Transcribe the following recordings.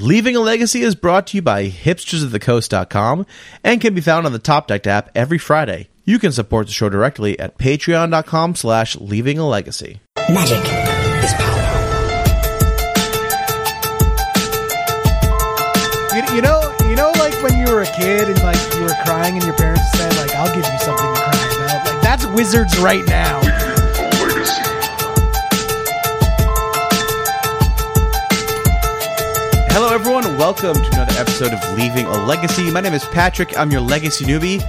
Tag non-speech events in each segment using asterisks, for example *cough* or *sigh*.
Leaving a Legacy is brought to you by hipstersofthecoast.com and can be found on the Top Deck app every Friday. You can support the show directly at patreon.com slash leaving a legacy. Magic is power. You, you know, you know, like when you were a kid and like you were crying and your parents said, like, "I'll give you something to cry about." Like that's wizards right now. Welcome to another episode of Leaving a Legacy. My name is Patrick. I'm your legacy newbie.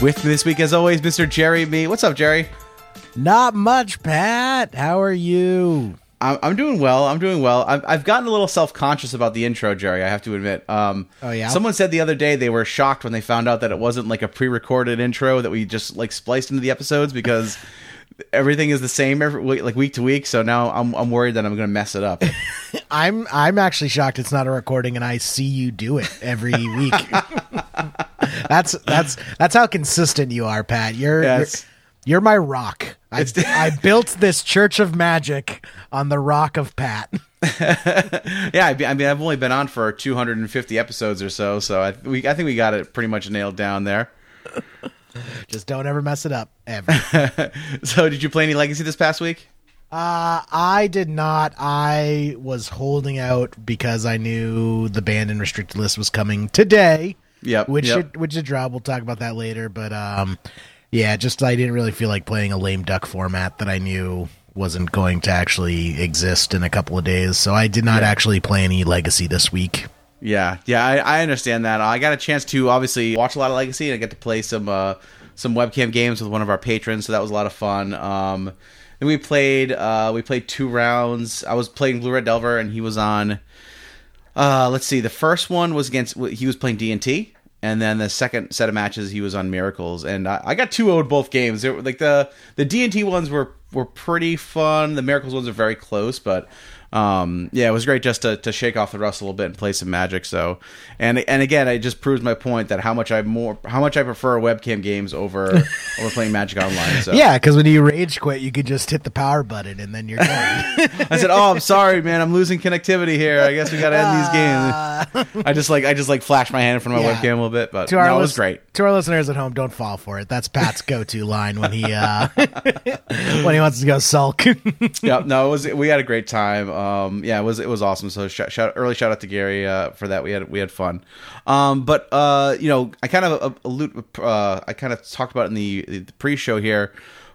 With me this week, as always, Mr. Jerry Mee. What's up, Jerry? Not much, Pat. How are you? I'm, I'm doing well. I'm doing well. I've, I've gotten a little self conscious about the intro, Jerry. I have to admit. Um, Oh, yeah? Someone said the other day they were shocked when they found out that it wasn't like a pre-recorded intro that we just like spliced into the episodes because *laughs* everything is the same every like week to week. So now I'm I'm worried that I'm going to mess it up. *laughs* I'm I'm actually shocked it's not a recording and I see you do it every *laughs* week. that's that's that's how consistent you are, Pat. You're you're, you're my rock. I, *laughs* I built this church of magic on the rock of Pat. yeah, I, I mean I've only been on for 250 episodes or so, so I we I think we got it pretty much nailed down there. *laughs* Just don't ever mess it up ever. *laughs* so did you play any Legacy this past week? Uh, I did not. I was holding out because I knew the banned and restricted list was coming today. Yep, Which yep. should which should drop. We'll talk about that later. But um, yeah, just I didn't really feel like playing a lame duck format that I knew wasn't going to actually exist in a couple of days. So I did not actually play any Legacy this week. Yeah, yeah, I, I understand that. I got a chance to obviously watch a lot of Legacy, and I get to play some uh, some webcam games with one of our patrons, so that was a lot of fun. Um, then we played uh, we played two rounds. I was playing Blue Red Delver, and he was on. Uh, let's see. The first one was against he was playing D and T, and then the second set of matches he was on Miracles, and I, I got two owed both games. Were, like the the D and T ones were were pretty fun. The Miracles ones are very close, but um, yeah, it was great just to, to shake off the rust a little bit and play some Magic. So, and and again, it just proves my point that how much I more how much I prefer webcam games over *laughs* over playing Magic online. So Yeah, because when you rage quit, you could just hit the power button and then you're done. *laughs* I said, "Oh, I'm sorry, man. I'm losing connectivity here. I guess we got to end these games." *laughs* I just like I just like flashed my hand in front of my Yeah. webcam a little bit, but to no, our it was great. To our listeners at home, don't fall for it. That's Pat's go-to line when he uh, when he wants to go sulk. yeah, no, it was. We had a great time. Um, yeah, it was. It was awesome. So shout, shout early shout out to Gary uh, for that. We had we had fun. Um, but uh, you know, I kind of uh, allude. Uh, I kind of talked about in the, the pre-show here,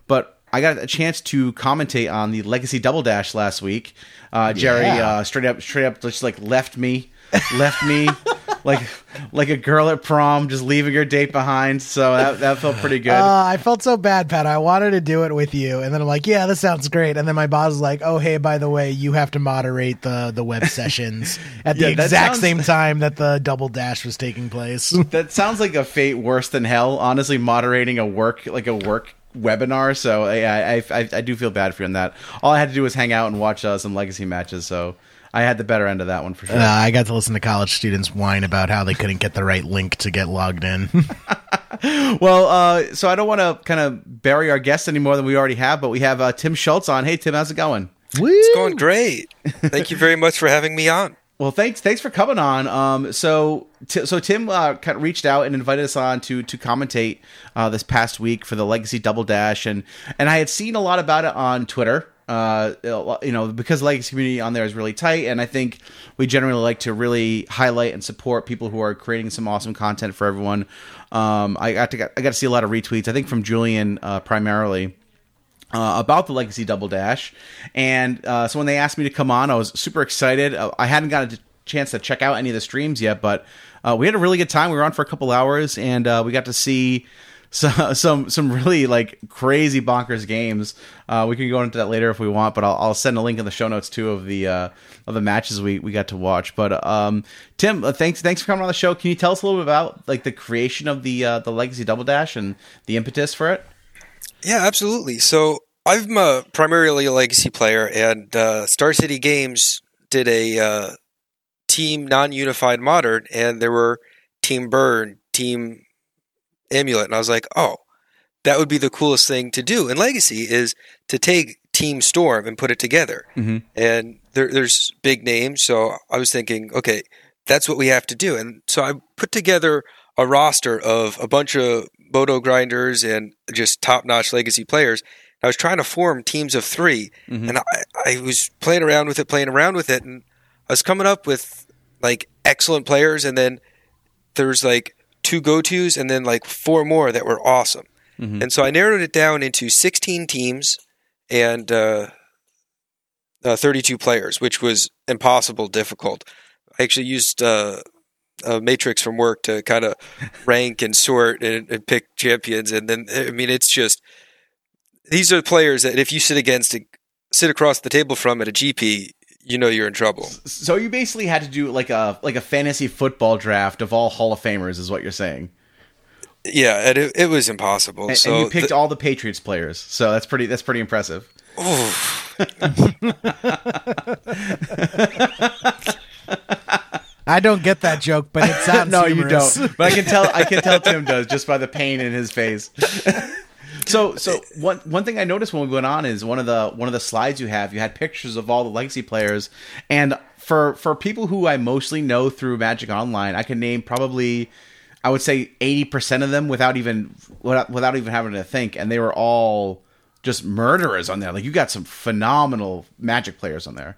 but. I got a chance to commentate on the Legacy Double Dash last week. Uh, Jerry Yeah. uh, straight up, straight up, just like left me, left me, *laughs* like like a girl at prom, just leaving her date behind. So that that felt pretty good. Uh, I felt so bad, Pat. I wanted to do it with you, and then I'm like, "Yeah, this sounds great." And then my boss is like, "Oh, hey, by the way, you have to moderate the the web *laughs* sessions at the Yeah, that exact sounds- same time that the double dash was taking place." *laughs* That sounds like a fate worse than hell. Honestly, moderating a work like a work webinar. So yeah, I, I I do feel bad for you on that. All I had to do was hang out and watch uh, some legacy matches. So I had the better end of that one for sure. Uh, I got to listen to college students whine about how they couldn't get the right link to get logged in. *laughs* well, uh, so I don't want to kind of bury our guests any more than we already have, but we have uh, Tim Schulz on. Hey Tim, how's it going? It's going great. Thank you very much for having me on. *laughs* Well, thanks thanks for coming on. Um, so t- so Tim uh, kind of reached out and invited us on to to commentate uh, this past week for the Legacy Double Dash, and and I had seen a lot about it on Twitter. Uh, you know, because the Legacy community on there is really tight, and I think we generally like to really highlight and support people who are creating some awesome content for everyone. Um, I got to I got to see a lot of retweets. I think from Julian uh, primarily uh, about the Legacy Double Dash. And uh, so when they asked me to come on, I was super excited. Uh, I hadn't got a chance to check out any of the streams yet, but uh, we had a really good time. We were on for a couple hours, and uh, we got to see some *laughs* some some really like crazy bonkers games. Uh, we can go into that later if we want, but I'll, I'll send a link in the show notes too of the uh, of the matches we, we got to watch. But um, Tim, uh, thanks thanks for coming on the show. Can you tell us a little bit about like the creation of the uh, the Legacy Double Dash and the impetus for it? Yeah, absolutely. So I'm primarily a legacy player, and uh, Star City Games did a uh, team non-unified modern, and there were Team Burn, Team Amulet, and I was like, oh, that would be the coolest thing to do in Legacy is to take Team Storm and put it together. Mhm. And there, there's big names, so I was thinking, okay, that's what we have to do. And so I put together a roster of a bunch of moto grinders and just top notch legacy players. I was trying to form teams of 3 and I, I was playing around with it, playing around with it, and I was coming up with like excellent players, and then there's like two go tos, and then like four more that were awesome. And so I narrowed it down into 16 teams and uh, uh, 32 players, which was impossible difficult. I actually used uh, a matrix from work to kind of *laughs* rank and sort and, and pick champions. And then, I mean, it's just these are players that if you sit against, sit across the table from at a GP, you know you're in trouble. So you basically had to do like a like a fantasy football draft of all Hall of Famers, is what you're saying. Yeah, and it, it was impossible. And, so and you picked the- all the Patriots players, so that's pretty that's pretty impressive. I don't get that joke, but it *laughs* sounds no, humorous. you don't. But I can tell. I can tell *laughs* Tim does just by the pain in his face. So, *laughs* so one one thing I noticed when we went on is one of the one of the slides you have. You had pictures of all the legacy players, and for for people who I mostly know through Magic Online, I can name probably. I would say eighty percent of them without even without, without even having to think, and they were all just murderers on there. Like you got some phenomenal Magic players on there.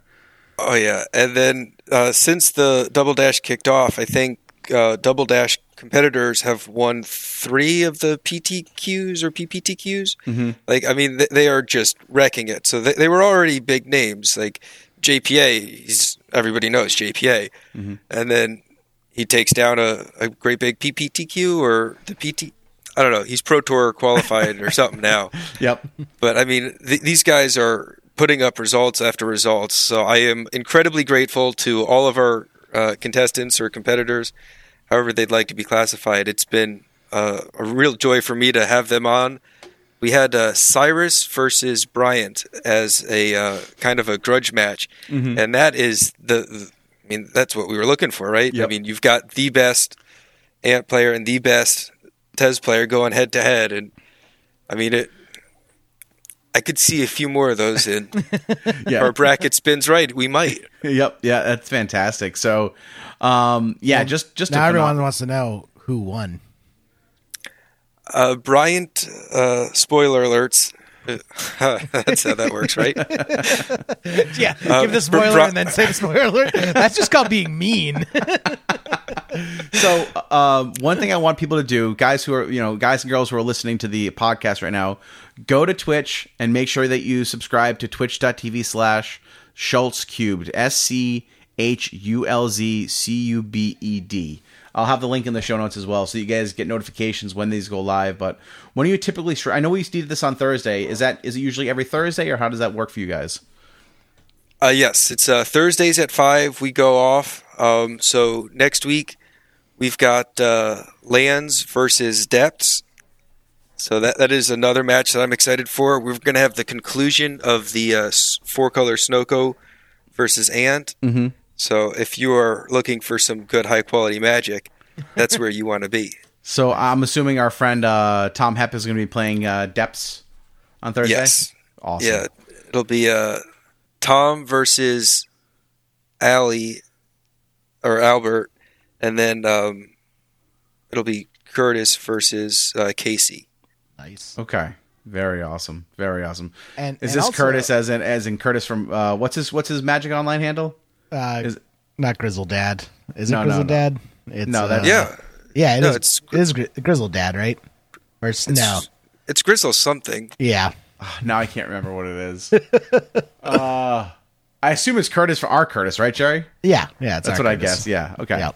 Oh yeah, and then uh, since the Double Dash kicked off, I think uh, Double Dash competitors have won three of the PTQs or PPTQs. Mm-hmm. Like, I mean, th- they are just wrecking it. So they, they were already big names. Like JPA, he's everybody knows JPA, and then he takes down a, a great big PPTQ or the PT. I don't know. He's Pro Tour qualified or something now. *laughs* Yep. But I mean, th- these guys are putting up results after results. So I am incredibly grateful to all of our uh, contestants or competitors, however they'd like to be classified. It's been uh, a real joy for me to have them on. We had uh, Cyrus versus Bryant as a uh, kind of a grudge match, and that is the, the. I mean, that's what we were looking for, right? I mean, you've got the best Ant player and the best TES player going head to head, and I mean it. I could see a few more of those in *laughs* Yeah. our bracket spins right. We might. Yep, yeah, that's fantastic. So, um, yeah, just just now a everyone wants to know who won. Uh, Bryant, uh, spoiler alerts. That's how that works, right? *laughs* Yeah, give the spoiler Bri- and then say the spoiler. That's just called being mean. *laughs* So, um, one thing I want people to do, guys who are, you know, guys and girls who are listening to the podcast right now, go to Twitch and make sure that you subscribe to twitch.tv slash Schulz Cubed. S C H U L Z C U B E D. I'll have the link in the show notes as well, so you guys get notifications when these go live. But when do you typically? I know we did this on Thursday. Is that is it usually every Thursday, or how does that work for you guys? Uh, yes, it's uh, Thursdays at five. We go off. Um, so next week we've got uh, lands versus depths. So that that is another match that I'm excited for. We're going to have the conclusion of the uh, four color Snoko versus Ant. Mm-hmm. So if you are looking for some good high quality magic, that's where you *laughs* want to be. So I'm assuming our friend uh, Tom Hepp is going to be playing uh, Depths on Thursday. Yes. Awesome. Yeah, it'll be uh, Tom versus Ali or Albert, and then um, it'll be Curtis versus uh, Casey. nice. Okay. Very awesome. Very awesome. And- is and this also- Curtis as in as in Curtis from uh, what's his what's his Magic Online handle? Uh, Is- not Grizzle Dad. Is No, it Grizzle no. Dad? It's, No, that's- uh, Yeah, yeah. It No, is- it's it is Gri- Grizzle Dad, right? Or s- no? it's Grizzle something. Yeah, Now I can't remember what it is. *laughs* uh, I assume it's Curtis for our Curtis, right, Jerry? yeah, yeah. It's That's our what I guess. Yeah. Okay. Yep.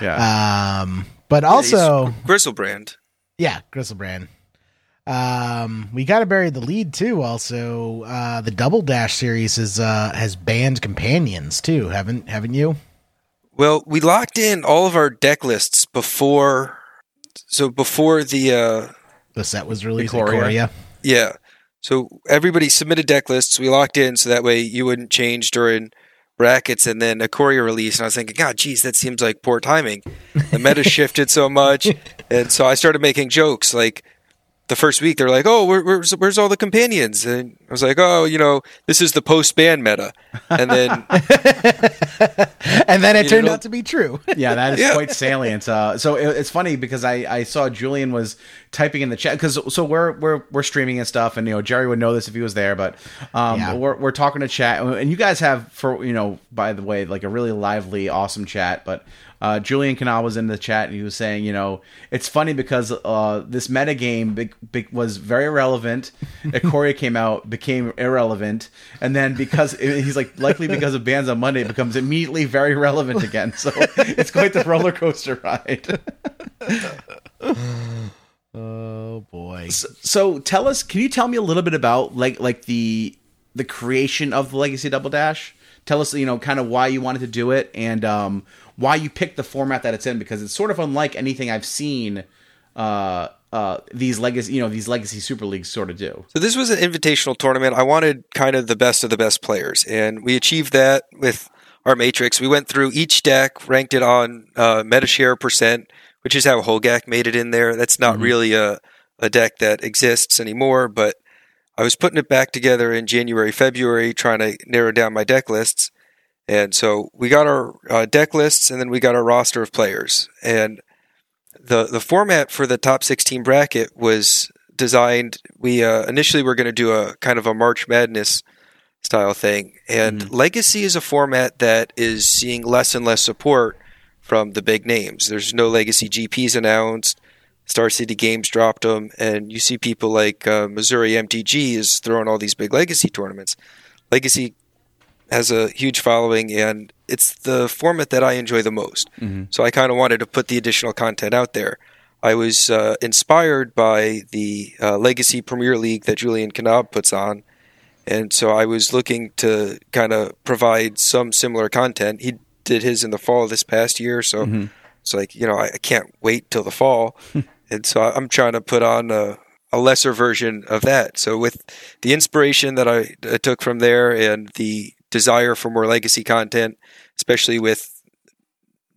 Yeah. Um, but also, He's Grizzlebrand. yeah, Gristlebrand. Um, we got to bury the lead too. Also, uh, the Double Dash series is uh has banned companions too. Haven't haven't you? Well, we locked in all of our deck lists before. So before the uh, The set was released. Ikoria. Yeah. So everybody submitted deck lists. We locked in so that way you wouldn't change during brackets and then Ikoria release. And I was thinking, God, geez, that seems like poor timing. The meta *laughs* shifted so much. And so I started making jokes like, the first week they're like, "Oh, where, where's where's all the companions?" And I was like, "Oh, you know, this is the post ban meta." And then *laughs* and then it turned know- out to be true. Yeah, that is *laughs* Yeah. quite salient. Uh, so it, it's funny because I, I saw Julian was typing in the chat because so we're we're we're streaming and stuff, and you know Jerry would know this if he was there, but um, Yeah. we're we're talking to chat, and you guys have for you know by the way like a really lively, awesome chat, but. Uh, Julian Knab was in the chat and he was saying, you know, it's funny because uh, this metagame big, big, was very relevant. Ikoria *laughs* came out, became irrelevant, and then because *laughs* he's like likely because of bans on Monday, it becomes immediately very relevant again. So *laughs* it's quite the roller coaster ride. Oh boy. so tell us, can you tell me a little bit about like like the the creation of the Legacy Double Dash? Tell us, you know, kind of why you wanted to do it and um, why you picked the format that it's in because it's sort of unlike anything I've seen uh, uh, these legacy, you know, these legacy super leagues sort of do. So this was an invitational tournament. I wanted kind of the best of the best players, and we achieved that with our matrix. We went through each deck, ranked it on uh, MetaShare percent, which is how Hogak made it in there. That's not really a a deck that exists anymore, but I was putting it back together in January, February, trying to narrow down my deck lists. And so we got our uh, deck lists, and then we got our roster of players. And the the format for the top 16 bracket was designed. We uh, initially were going to do a kind of a March Madness style thing, and Legacy is a format that is seeing less and less support from the big names. There's no Legacy GPs announced. Star City Games dropped them, and you see people like uh, Missouri MTG is throwing all these big Legacy tournaments. Legacy has a huge following, and it's the format that I enjoy the most. So I kind of wanted to put the additional content out there. I was uh, inspired by the uh, Legacy Premier League that Julian Knab puts on, and so I was looking to kind of provide some similar content. He did his in the fall of this past year, so it's like you know I, I can't wait till the fall, *laughs* and so I'm trying to put on a, a lesser version of that. So with the inspiration that I, I took from there and the desire for more legacy content, especially with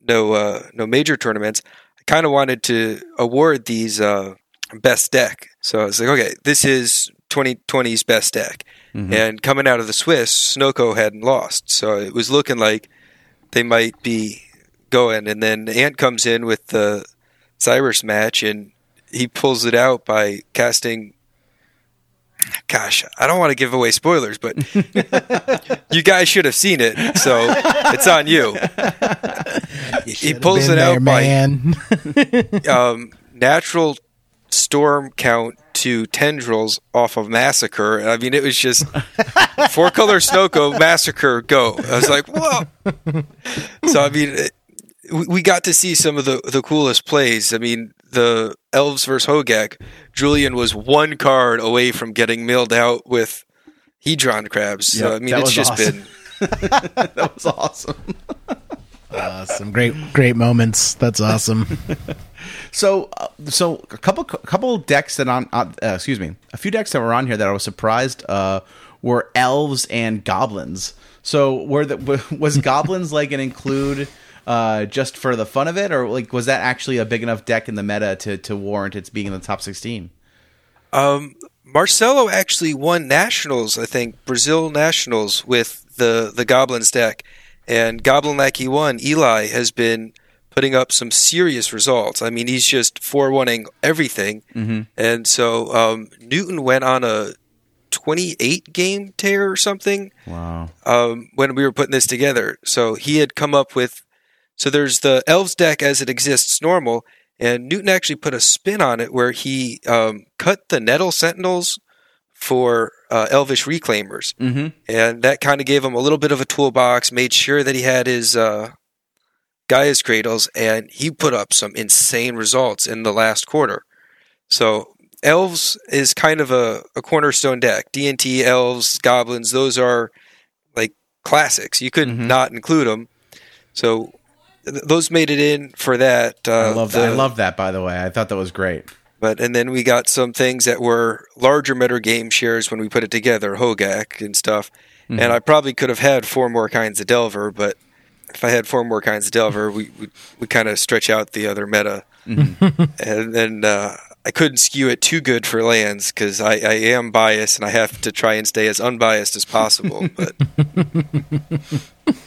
no uh, no major tournaments, I kind of wanted to award these uh, best deck. So I was like, okay, this is 2020's best deck. And coming out of the Swiss, Snoko hadn't lost, so it was looking like they might be going. And then Ant comes in with the Cyrus match, and he pulls it out by casting. Gosh, I don't want to give away spoilers, but *laughs* you guys should have seen it, so it's on you. he pulls it out there, by *laughs* *laughs* um, natural storm count to tendrils off of massacre. I mean, it was just four color Snoko massacre go. I was like, whoa. so I mean, it, we- we got to see some of the the coolest plays. I mean, the elves versus Hogak. Julian was one card away from getting milled out with hedron crabs. So Yep, I mean, it's just awesome. been *laughs* That was awesome. Uh, some great, great moments. That's awesome. *laughs* So, uh, so a couple, couple decks that on, uh, uh, excuse me, a few decks that were on here that I was surprised uh, were elves and goblins. So, were the *laughs* was goblins like an include uh, just for the fun of it, or like was that actually a big enough deck in the meta to to warrant its being in the top sixteen? Um, Marcelo actually won nationals, I think Brazil nationals with the the Goblins deck, and Goblin like he won. Eli has been putting up some serious results. I mean, he's just four oneing everything, and so um, Newton went on a twenty eight game tear or something Wow. um, when we were putting this together. So he had come up with. So there's the elves deck as it exists normal, and Newton actually put a spin on it where he um, cut the nettle sentinels for uh, elvish reclaimers, Mm-hmm. and that kind of gave him a little bit of a toolbox. Made sure that he had his uh, Gaia's cradles, and he put up some insane results in the last quarter. So elves is kind of a, a cornerstone deck. D and T, elves, goblins, those are like classics. You couldn't Mhm. not include them. So those made it in for that. Uh, I love that. I love that. By the way, I thought that was great. But and then we got some things that were larger meta game shares when we put it together, Hogak and stuff. Mm-hmm. And I probably could have had four more kinds of Delver, but if I had four more kinds of Delver, we we, we kind of stretch out the other meta. Mm-hmm. and then uh, I couldn't skew it too good for lands because I, I am biased and I have to try and stay as unbiased as possible. But *laughs*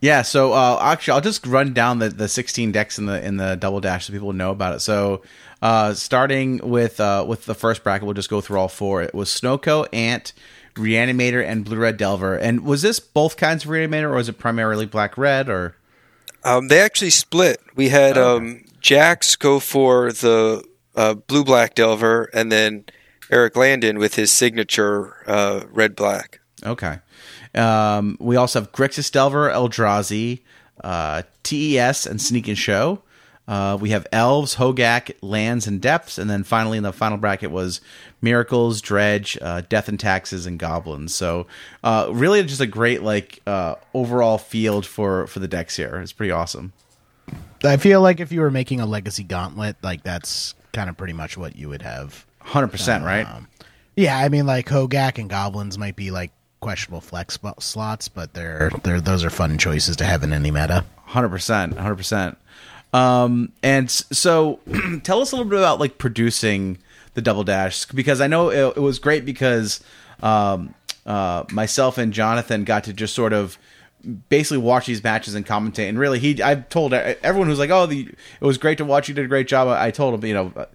Yeah, so uh, actually, I'll just run down the, the 16 decks in the in the double dash so people know about it. So, uh, starting with uh, with the first bracket, we'll just go through all four. It was Snowco, Ant, Reanimator, and Blue Red Delver. And was this both kinds of Reanimator, or was it primarily Black Red? Or um, they actually split. We had Oh, um, Jax go for the uh, blue black Delver, and then Eric Landon with his signature uh, red black. Okay, um, we also have Grixis Delver, Eldrazi, uh, TES, and Sneak and Show. Uh, we have Elves, Hogak, Lands, and Depths, and then finally in the final bracket was Miracles, Dredge, uh, Death and Taxes, and Goblins. So uh, really, just a great like uh, overall field for for the decks here. It's pretty awesome. I feel like if you were making a legacy gauntlet, like that's kind of pretty much what you would have. Hundred percent, right? Um, yeah, I mean, like Hogak and Goblins might be like questionable flex slots, but they're they're those are fun choices to have in any meta. Hundred percent, hundred percent. Um, and so, *clears throat* tell us a little bit about like producing the double dash because I know it, it was great because um, uh, myself and Jonathan got to just sort of basically watch these matches and commentate. And really, he I've told everyone who's like, "Oh, the it was great to watch. You did a great job." I, I told him, you know.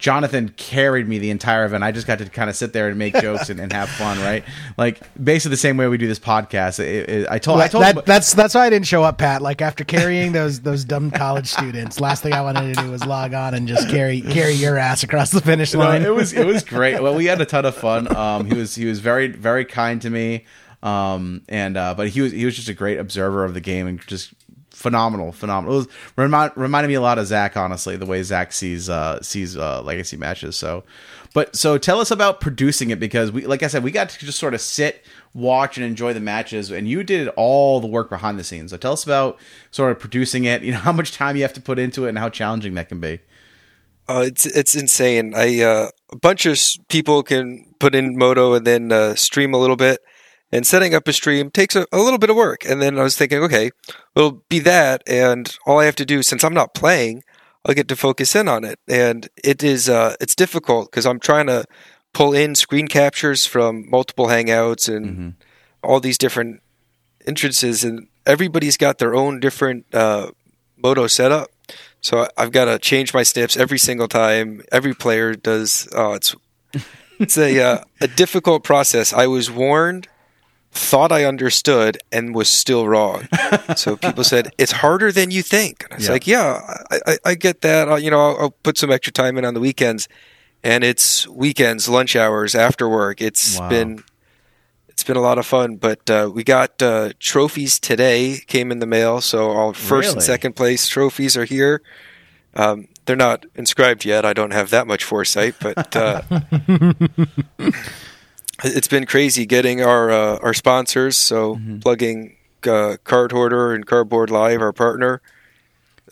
Jonathan carried me the entire event. I just got to kind of sit there and make *laughs* jokes and, and have fun, right? Like basically the same way we do this podcast. It, it, I told, I told that, him, that's that's why I didn't show up, Pat. Like after carrying those those dumb college students, last thing I wanted to do was log on and just carry carry your ass across the finish No, line. it was it was great. Well, we had a ton of fun. *laughs* Um, he was he was very very kind to me. Um, and uh, but he was he was just a great observer of the game and just phenomenal, phenomenal. It was remind, reminded me a lot of Zach, honestly, the way Zach sees uh, sees uh, legacy matches. So, but so tell us about producing it because we, like I said, we got to just sort of sit, watch, and enjoy the matches, and you did all the work behind the scenes. So tell us about sort of producing it. *laughs* You know how much time you have to put into it and how challenging that can be. Uh, it's it's insane. I uh, a bunch of people can put in Moto and then uh, stream a little bit, and setting up a stream takes a, a little bit of work. And then I was thinking, okay, it'll be that, and all I have to do since I'm not playing, I'll get to focus in on it. And it is uh, it's difficult because I'm trying to pull in screen captures from multiple hangouts and all these different entrances, and everybody's got their own different uh, Moto setup. So I've got to change my snips every single time. Every player does. Oh, it's it's a uh, a difficult process. I was warned, thought I understood, and was still wrong. *laughs* so people said it's harder than you think. And I was Yeah. like, yeah, I, I, I get that. I'll, you know, I'll, I'll put some extra time in on the weekends, and it's weekends, lunch hours, after work. It's Wow. been it's been a lot of fun. But uh, we got uh, trophies today. Came in the mail, so all first Really? and second place trophies are here. Um, they're not inscribed yet. I don't have that much foresight, but uh, *laughs* it's been crazy getting our uh, our sponsors. So Mm-hmm. plugging uh, Card Hoarder and Cardboard Live, our partner.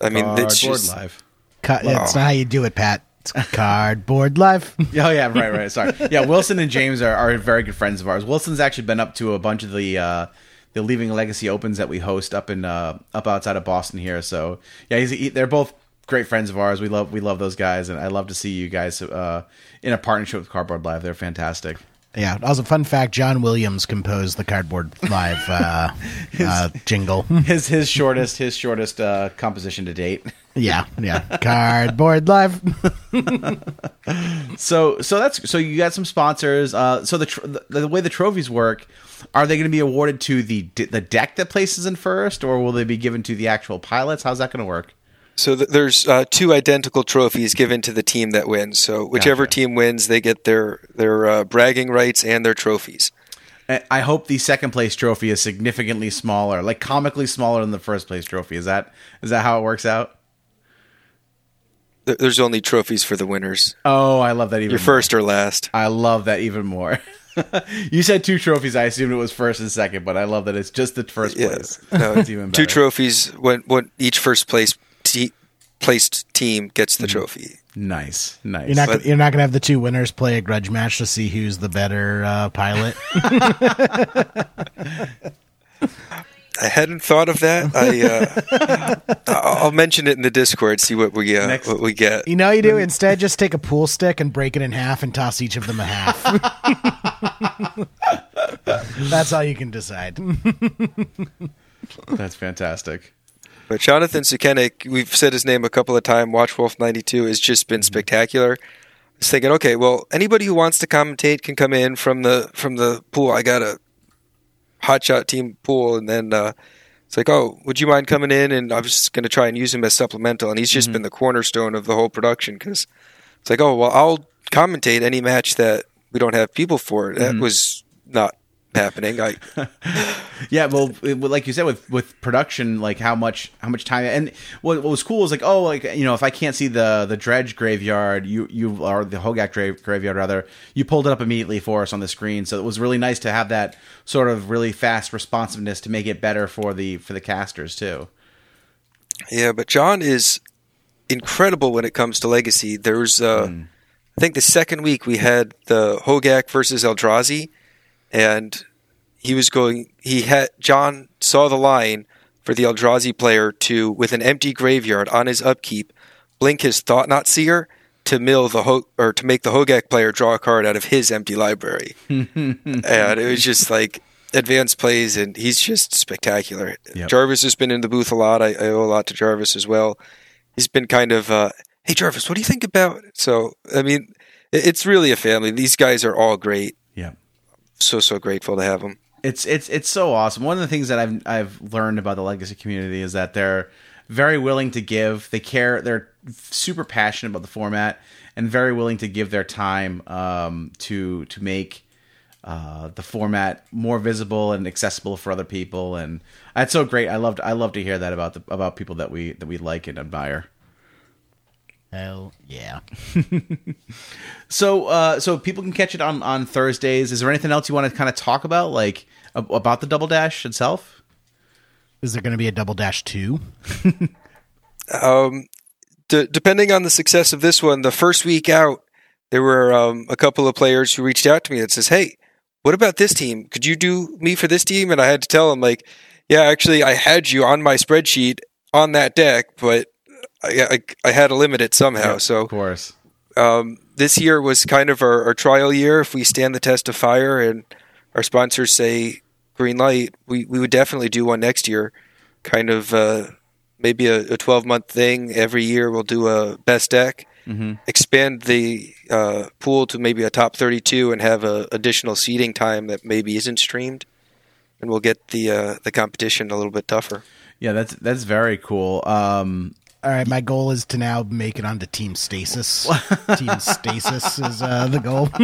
I mean, it's Cardboard just live. Ca- That's not how you do it, Pat. It's *laughs* cardboard live. *laughs* Oh yeah, right, right. Sorry. Yeah, Wilson and James are, are very good friends of ours. Wilson's actually been up to a bunch of the uh, the Leaving Legacy Opens that we host up in uh, up outside of Boston here. So yeah, he's, he, they're both great friends of ours. We love we love those guys, and I love to see you guys uh, in a partnership with Cardboard Live. They're fantastic. Yeah. Also, fun fact: John Williams composed the cardboard live uh, *laughs* uh, jingle. *laughs* His his shortest his shortest uh, composition to date. *laughs* yeah, yeah. Cardboard live. So so that's so you got some sponsors. Uh, so the, tr- the the way the trophies work, are they going to be awarded to the the deck that places in first, or will they be given to the actual pilots? How's that going to work? So th- there's uh, two identical trophies given to the team that wins. So whichever Gotcha. team wins, they get their their uh, bragging rights and their trophies. I- I hope the second place trophy is significantly smaller, like comically smaller than the first place trophy. Is that is that how it works out? There's only trophies for the winners. Oh, I love that even. Your more. first or last. I love that even more. *laughs* you said two trophies. I assumed it was first and second, but I love that it's just the first Yeah. place. No, *laughs* even better. Two trophies. When when each first place placed team gets Mm-hmm. the trophy. Nice, nice. You're not. But- you're not gonna have the two winners play a grudge match to see who's the better uh, pilot. *laughs* I hadn't thought of that. I uh, I'll I'll mention it in the Discord. See what we uh, Next- what we get. You know, you do instead. Just take a pool stick and break it in half, and toss each of them a half. *laughs* That's all you can decide. *laughs* That's fantastic. But Jonathan Sukenik, we've said his name a couple of times. Watch Wolf ninety two has just been mm-hmm. spectacular. I was thinking, okay, well, anybody who wants to commentate can come in from the from the pool. I got a hotshot team pool, and then uh, it's like, oh, would you mind coming in? And I was just going to try and use him as supplemental, and he's just mm-hmm. been the cornerstone of the whole production because it's like, oh, well, I'll commentate any match that we don't have people for. That mm-hmm. was not happening. I *laughs* Yeah, well, it, like you said, with with production, like how much how much time, and what, what was cool was like, oh, like you know, if I can't see the the dredge graveyard, you you or the Hogak grave, graveyard rather, you pulled it up immediately for us on the screen, so it was really nice to have that sort of really fast responsiveness to make it better for the for the casters too. Yeah, but John is incredible when it comes to legacy. There's, uh, I think the second week we had the Hogak versus Eldrazi, and he was going. He had John saw the line for the Eldrazi player to, with an empty graveyard on his upkeep, blink his Thought-Knot Seer to mill the Ho- or to make the Hogak player draw a card out of his empty library, *laughs* and it was just like advanced plays, and he's just spectacular. Yep. Jarvis has been in the booth a lot. I, I owe a lot to Jarvis as well. He's been kind of, uh, hey Jarvis, what do you think about? it?" So I mean, it's really a family. These guys are all great. So so grateful to have them. it's it's it's so awesome. One of the things that I've I've learned about the legacy community is that they're very willing to give. They care. They're super passionate about the format and very willing to give their time um, to to make uh, the format more visible and accessible for other people. And that's so great. I loved I love to hear that about the about people that we that we like and admire. Hell yeah! *laughs* So uh, so people can catch it on on Thursdays. Is there anything else you want to kind of talk about, like ab- about the double dash itself? Is there going to be a double dash two? *laughs* Um, d- depending on the success of this one, the first week out, there were um, a couple of players who reached out to me that says, "Hey, what about this team? Could you do me for this team?" And I had to tell them, like, "Yeah, actually, I had you on my spreadsheet on that deck, but I, I, I had to limit it somehow." So Of course. um, this year was kind of our, our trial year. If we stand the test of fire and our sponsors say green light, we, we would definitely do one next year. Kind of uh, maybe a, a 12 month thing. Every year we'll do a best deck, expand the uh, pool to maybe a top 32 and have a additional seating time that maybe isn't streamed. And we'll get the uh, the competition a little bit tougher. Yeah, that's that's very cool. Um, All right, my goal is to now make it onto Team Stasis. *laughs* Team Stasis is uh, the goal. *laughs*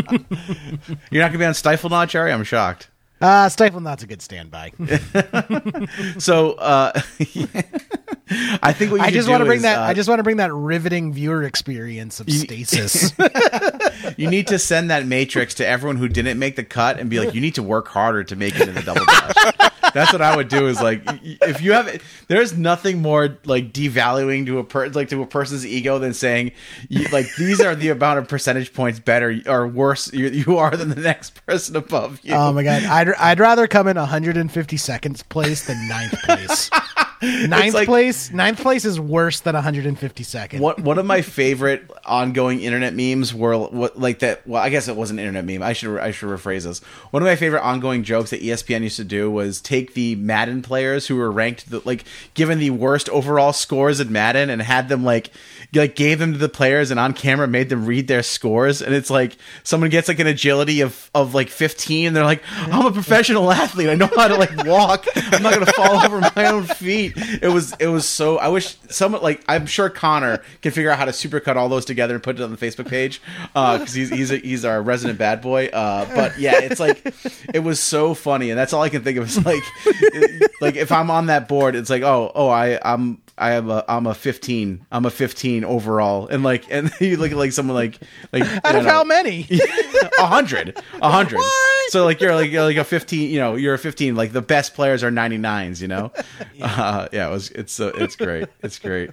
you're not gonna be on Stiflenought, Jerry? I'm shocked. uh, Stiflenought's a good standby. *laughs* So uh, I think what you I just want to bring is, that. uh, I just want to bring that riveting viewer experience of Stasis. *laughs* you need to send that matrix to everyone who didn't make the cut and be like, you need to work harder to make it in the double dash. That's what I would do. Is like, if you have, there's nothing more like devaluing to a per, like to a person's ego than saying, you, like, these are the amount of percentage points better or worse you, you are than the next person above you. oh my god, I'd I'd rather come in 152nd place than ninth place. *laughs* Ninth like- place, ninth place is worse than 152nd. What one of my favorite ongoing internet memes were what like that. Well, I guess it was an internet meme. I should I should rephrase this. One of my favorite ongoing jokes that ESPN used to do was take the Madden players who were ranked the, like given the worst overall scores in Madden and had them like like gave them to the players and on camera made them read their scores and it's like someone gets like an agility of of like 15 and they're like I'm a professional athlete I know how to like walk I'm not gonna fall *laughs* over my own feet it was it was so I wish someone like I'm sure Connor can figure out how to supercut all those together and put it on the Facebook page because he's he's a, he's our resident bad boy uh, but yeah it's like it was so funny and that's all I can think of. Is like like if I'm on that board it's like oh oh I I'm I am a I'm a 15 I'm a 15 overall and like and *laughs* you look at like someone like like *laughs* Out of know, how many? *laughs* a hundred, a hundred. So like you're like you're like a fifteen, you know, you're a fifteen. Like the best players are ninety nines, you know. yeah. Uh, yeah, it was. It's uh, it's great. It's great.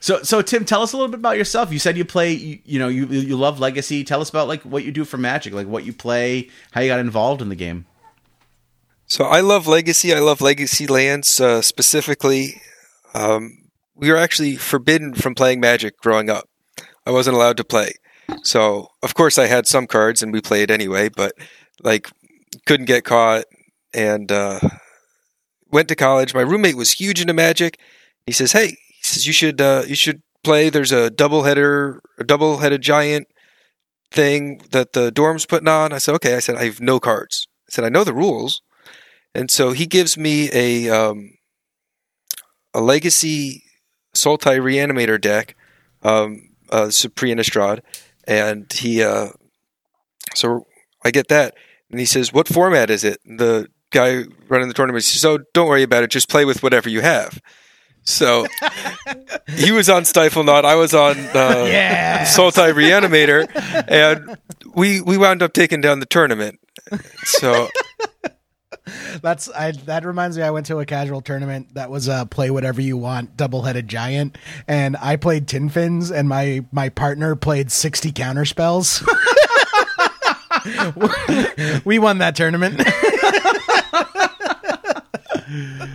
So so Tim, tell us a little bit about yourself. You said you play, you, you know, you you love Legacy. Tell us about like what you do for Magic, like what you play, how you got involved in the game. So I love Legacy. I love Legacy lands uh, specifically. Um, we were actually forbidden from playing Magic growing up. I wasn't allowed to play. So of course I had some cards and we played anyway, but like couldn't get caught and uh, went to college. My roommate was huge into Magic. He says, "Hey, he says you should uh, you should play. There's a double header, a double headed giant thing that the dorm's putting on." I said, "Okay." I said, "I have no cards." I said, "I know the rules." And so he gives me a um, a legacy Sultai reanimator deck, um, uh, Supreme Innistrad, and he uh, so I get that, and he says, "What format is it?" The guy running the tournament says, "Oh, don't worry about it. Just play with whatever you have." So he was on Stiflenought, I was on uh, Yeah. Sultai Reanimator, and we we wound up taking down the tournament. So That's I. That reminds me. I went to a casual tournament that was a play whatever you want double headed giant, and I played tin fins, and my my partner played sixty counter spells. *laughs* we won that tournament.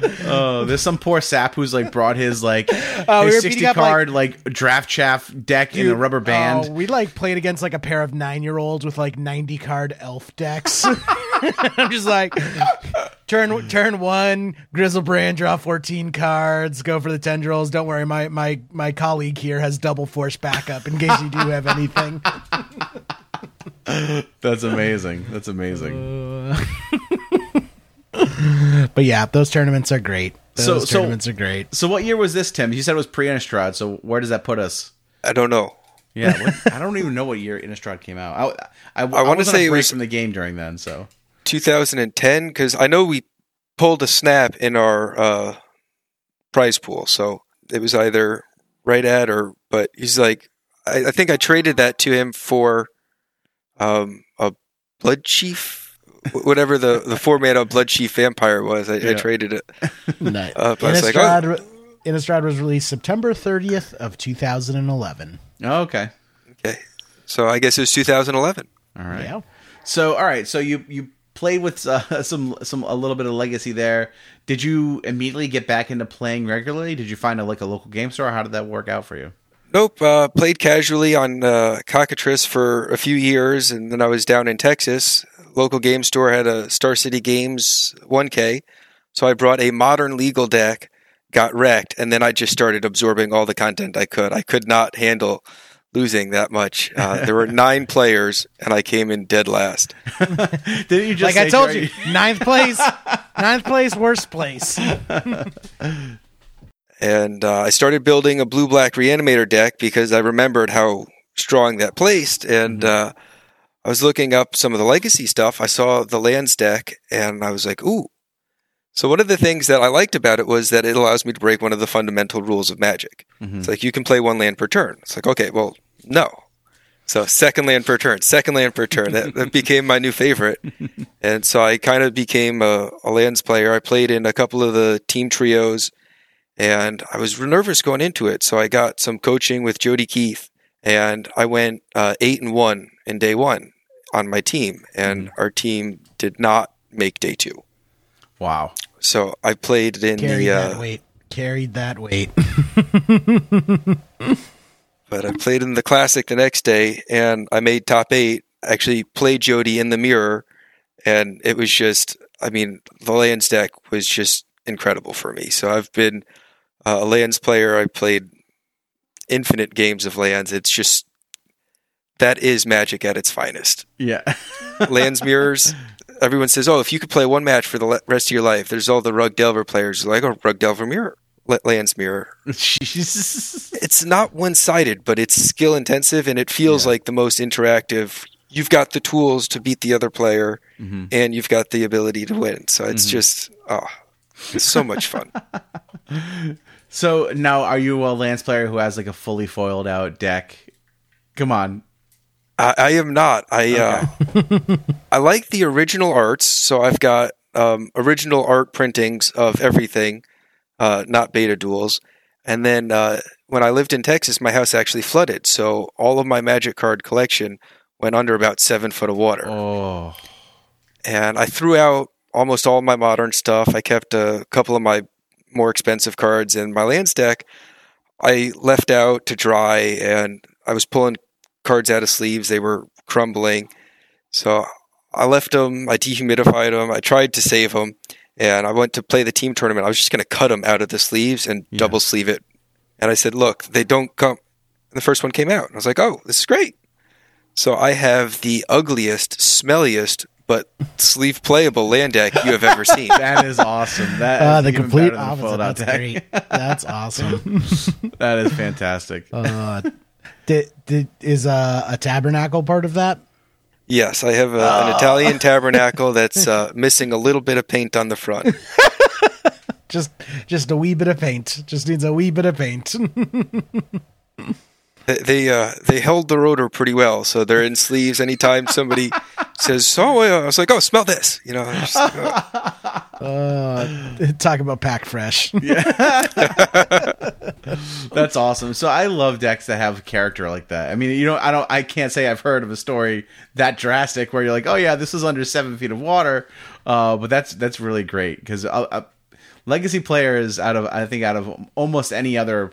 *laughs* Oh, there's some poor sap who's like brought his like Oh, *laughs* we his were 60 beating up, card like, draft chaff deck in a rubber oh, band. Oh, we like played against like a pair of nine year olds with like ninety card elf decks. *laughs* *laughs* I'm just like turn turn one, Griselbrand draw fourteen cards, go for the tendrils. Don't worry, my my my colleague here has double force backup in case you do have anything. That's amazing. That's amazing. Uh, *laughs* But yeah, those tournaments are great. Those So- so- tournaments are great. So what year was this, Tim? You said it was pre Innistrad. So where does that put us? I don't know. Yeah, *laughs* what, I don't even know what year Innistrad came out. I I, I, wanna say it was- from the game during then. So 2010 because I know we pulled a snap in our uh, prize pool, so it was either right at or. But he's like, I, I think I traded that to him for um, a blood chief, wh- whatever the the format of blood chief vampire was. I, I traded it. *laughs* Nice. Uh, but I was like, Innistrad, Innistrad was released September 30th of 2011. oh, okay, Okay, so I guess it was 2011. all right. Yeah. So all right, so you you played with uh, *laughs* some some a little bit of legacy there. Did you immediately get back into playing regularly? Did you find a like a local game store? How did that work out for you? Nope. Uh, played casually on uh, Cockatrice for a few years, and then I was down in Texas. Local game store had a Star City Games 1K, so I brought a modern legal deck, got wrecked, and then I just started absorbing all the content I could. I could not handle losing that much. Uh, *laughs* there were nine players, and I came in dead last. *laughs* Didn't you just like I told during- you, ninth place, ninth place, worst place. *laughs* and uh, I started building a blue black reanimator deck because I remembered how strong that placed. And uh, I was looking up some of the legacy stuff. I saw the lands deck, and I was like, "Ooh!" So one of the things that I liked about it was that it allows me to break one of the fundamental rules of Magic. It's like you can play one land per turn. It's like, okay, well, no. So second land per turn, second land per turn. That, that became my new favorite, *laughs* and so I kind of became a, a lands player. I played in a couple of the team trios and I was nervous going into it. So I got some coaching with Jody Keith, and I went uh, eight and one in day one on my team, and our team did not make day two. Wow. So I played in Carried the, that uh, weight. Carried that weight. *laughs* *laughs* but I played in the classic the next day, and I made top eight. Actually, played Jody in the mirror, and it was just, I mean, the lands deck was just incredible for me. So I've been uh, a lands player. I played infinite games of lands. It's just that is magic at its finest. Yeah. *laughs* Lands mirrors. Everyone says, "Oh, if you could play one match for the rest of your life," there's all the Rug Delver players like, "Oh, Rug Delver mirror, lands mirror." Jesus. *laughs* it's not one sided, but it's skill intensive and it feels like the most interactive. You've got the tools to beat the other player mm-hmm. and you've got the ability to win. So it's mm-hmm. just, oh, it's so much fun. *laughs* So now, are you a lands player who has like a fully foiled out deck? Come on. I, I am not. I, uh, *laughs* I like the original arts. So I've got um, original art printings of everything, uh, not beta duels. And then uh, when I lived in Texas, my house actually flooded. So all of my magic card collection went under about seven foot of water. Oh, and I threw out almost all my modern stuff. I kept a couple of my more expensive cards in my lands deck. I left out to dry, and I was pulling cards out of sleeves. They were crumbling, so I left them. I dehumidified them. I tried to save them, and I went to play the team tournament. I was just going to cut them out of the sleeves and Yeah. double sleeve it. And I said, "Look, they don't come." And the first one came out. And I was like, "Oh, this is great." So I have the ugliest, smelliest, but sleeve playable land deck you have ever seen. *laughs* That is awesome. That Uh, is the complete better the opposite. That's deck. great. That's awesome. *laughs* That is fantastic. Uh, did, did, is uh, a tabernacle part of that? Yes, I have a, an Italian *laughs* tabernacle that's uh, missing a little bit of paint on the front. *laughs* Just just a wee bit of paint. Just needs a wee bit of paint. *laughs* They they, uh, they held the rotor pretty well, so they're in sleeves. Anytime somebody says, "Oh," uh," I was like, "Oh, smell this," you know. just, uh, *laughs* uh, talk about pack fresh. *laughs* yeah, That's awesome. So I love decks that have character like that. I mean, you know, I don't, I can't say I've heard of a story that drastic where you're like, oh yeah, this is under seven feet of water. Uh, but that's that's really great because uh, uh, legacy players out of I think out of almost any other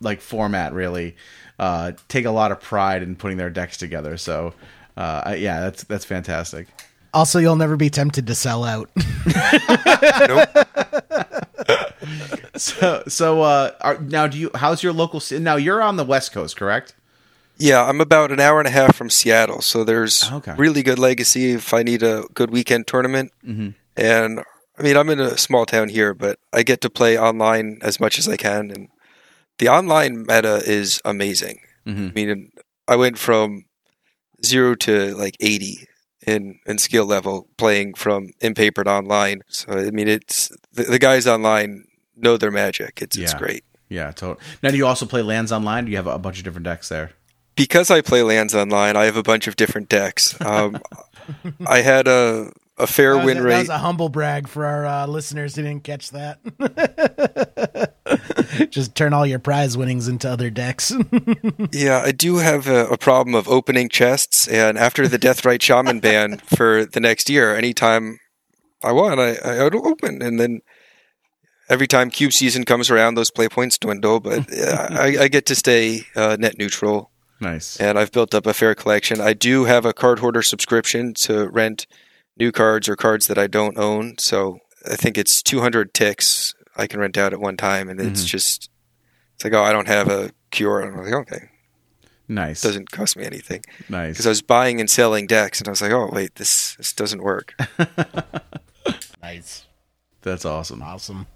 like format really uh, take a lot of pride in putting their decks together. So uh, yeah, that's that's fantastic. Also, you'll never be tempted to sell out. *laughs* *laughs* So so uh, are, now do you? How's your local? Now you're on the West Coast, correct? yeah, I'm about an hour and a half from Seattle, so there's Okay. really good legacy if I need a good weekend tournament. Mm-hmm. And I mean, I'm in a small town here, but I get to play online as much as I can, and the online meta is amazing. Mhm. I mean, I went from zero to like 80 in, in skill level playing from in paper to online. So, I mean, it's the, the guys online know their magic. It's, it's great. Yeah, totally. Now, do you also play lands online? Do you have a bunch of different decks there? Because I play lands online, I have a bunch of different decks. Um, *laughs* I had a, a fair That was, win a, that was a humble brag for our uh, listeners who didn't catch that. *laughs* *laughs* Just turn all your prize winnings into other decks. *laughs* Yeah, I do have a, a problem of opening chests, and after the Deathrite Shaman ban for the next year, anytime I won, I, I would open, and then every time cube season comes around, those play points dwindle. But *laughs* yeah, I, I get to stay uh, net neutral, Nice. and I've built up a fair collection. I do have a Cardhoarder subscription to rent new cards or cards that I don't own, so I think it's 200 ticks I can rent out at one time, and it's just it's like, oh, I don't have a cure. And I'm like, okay, Nice. doesn't cost me anything nice. because I was buying and selling decks, and I was like, "Oh wait, this this doesn't work." *laughs* nice. That's awesome. Awesome.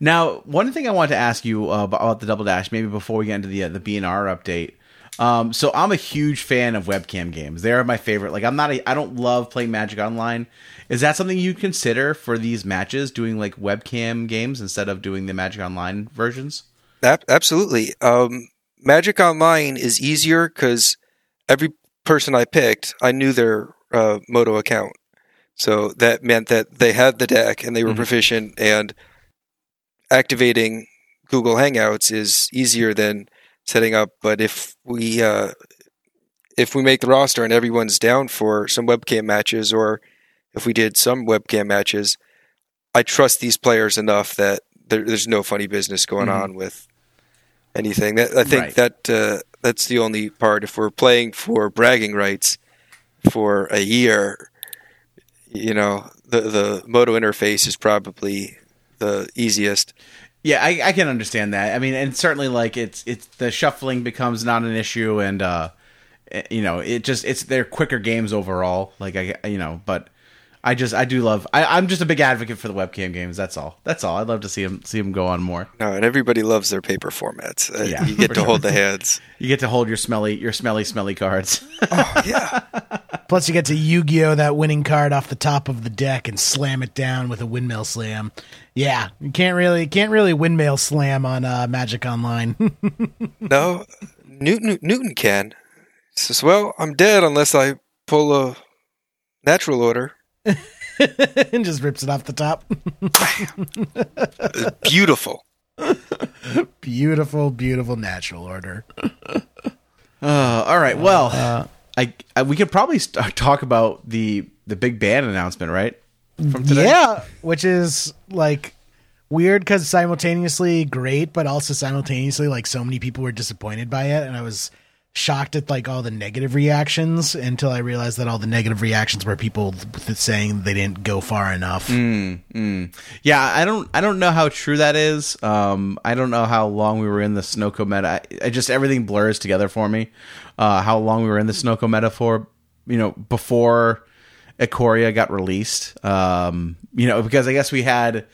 Now, one thing I wanted to ask you uh, about the double dash, maybe before we get into the uh, the BNR update. Um, so I'm a huge fan of webcam games. They're my favorite. Like I'm not a, I don't love playing Magic Online. Is that something you consider for these matches, doing like webcam games instead of doing the Magic Online versions? Absolutely. Um, Magic Online is easier because every person I picked, I knew their uh, MODO account, so that meant that they had the deck and they were Mhm. proficient. And activating Google Hangouts is easier than setting up. But if we uh, if we make the roster and everyone's down for some webcam matches, or if we did some webcam matches, I trust these players enough that there, there's no funny business going Mhm. on with anything. That, I think Right. that uh, that's the only part. If we're playing for bragging rights for a year, you know, the the MODO interface is probably the easiest. Yeah, I, I can understand that. I mean, and certainly like it's it's the shuffling becomes not an issue, and uh, eh, you know, it just it's they're quicker games overall. Like I, you know, but I just I do love. I, I'm just a big advocate for the webcam games. That's all. That's all. I'd love to see them see them go on more. No, and everybody loves their paper formats. Uh, Yeah, you get to sure. hold the *laughs* hands. You get to hold your smelly your smelly smelly cards. *laughs* Oh yeah, Plus, you get to Yu-Gi-Oh that winning card off the top of the deck and slam it down with a windmill slam. Yeah, you can't really can't really windmill slam on uh, Magic Online. *laughs* no, Newton Newton can. He says, "Well, I'm dead unless I pull a natural order." *laughs* and just rips it off the top. Beautiful. *laughs* beautiful, beautiful natural order. Uh, all right. Well, I, I we could probably start, talk about the the big band announcement, right? from today? Yeah, which is like weird because simultaneously great, but also simultaneously like so many people were disappointed by it, and I was shocked at like all the negative reactions until I realized that all the negative reactions were people th- saying they didn't go far enough. Yeah, I don't I don't know how true that is. Um, I don't know how long we were in the Snoko meta. I, I just everything blurs together for me. Uh, how long we were in the Snoko metaphor, you know, before Ikoria got released. Um, you know, because I guess we had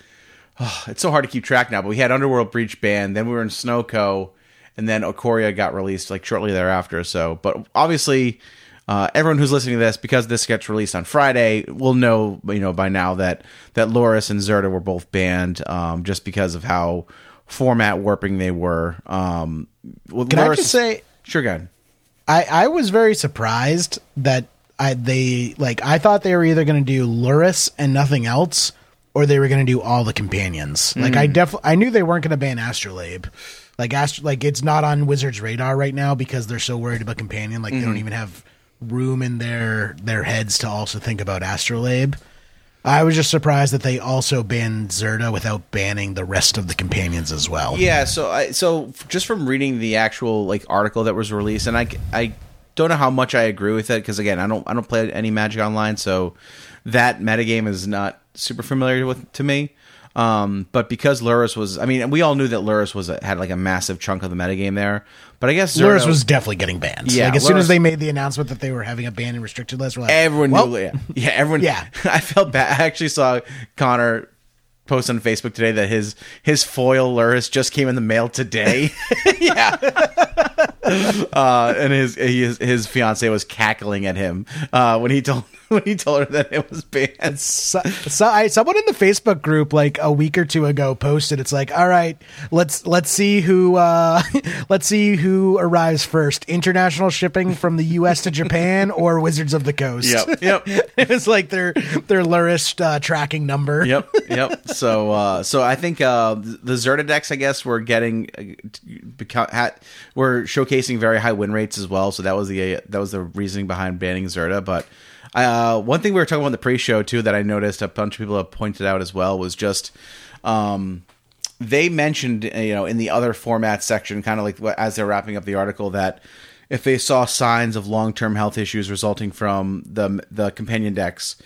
oh, *sighs* it's so hard to keep track now, but we had Underworld Breach Band, then we were in Snoko, and then Ikoria got released like shortly thereafter. So, but obviously, uh, everyone who's listening to this, because this gets released on Friday, will know you know by now that that Lurrus and Zirda were both banned um, just because of how format warping they were. Um, with Can I just say sure, go. I, I was very surprised that I they like I thought they were either going to do Lurrus and nothing else, or they were going to do all the companions. Like I def I knew they weren't going to ban Astrolabe. Like Astro like it's not on Wizards' radar right now because they're so worried about companion. Like they don't mm-hmm. even have room in their their heads to also think about Astrolabe. I was just surprised that they also banned Zirda without banning the rest of the companions as well. Yeah, so I so just from reading the actual like article that was released, and I I don't know how much I agree with it because again I don't I don't play any Magic Online, so that metagame is not super familiar with to me. Um, but because Lurrus was, I mean, we all knew that Lurrus was a, had like a massive chunk of the metagame there. But I guess Lurrus was definitely getting banned. Yeah, like as soon as they made the announcement that they were having a ban and restricted list, we're like, Everyone well, knew. Yeah, *laughs* yeah everyone. Yeah. *laughs* I felt bad. I actually saw Connor post on Facebook today that his his foil Lurrus just came in the mail today. *laughs* yeah. uh, and his his his fiance was cackling at him uh, when he told *laughs* when he told her that it was banned. So, so I, someone in the Facebook group like a week or two ago posted it's like all right let's let's see who uh *laughs* let's see who arrives first international shipping from the US to Japan or Wizards of the Coast Yep. *laughs* Yep. it was like their their Lurist uh, tracking number yep, yep. So, uh, so I think uh, the Zirda decks, I guess, were getting uh, become had, were showcasing very high win rates as well. So that was the that was the reasoning behind banning Zirda. But uh, one thing we were talking about in the pre-show too that I noticed a bunch of people have pointed out as well was just. Um, they mentioned, uh, you know, in the other format section, kind of like as they're wrapping up the article, that if they saw signs of long-term health issues resulting from the the companion decks,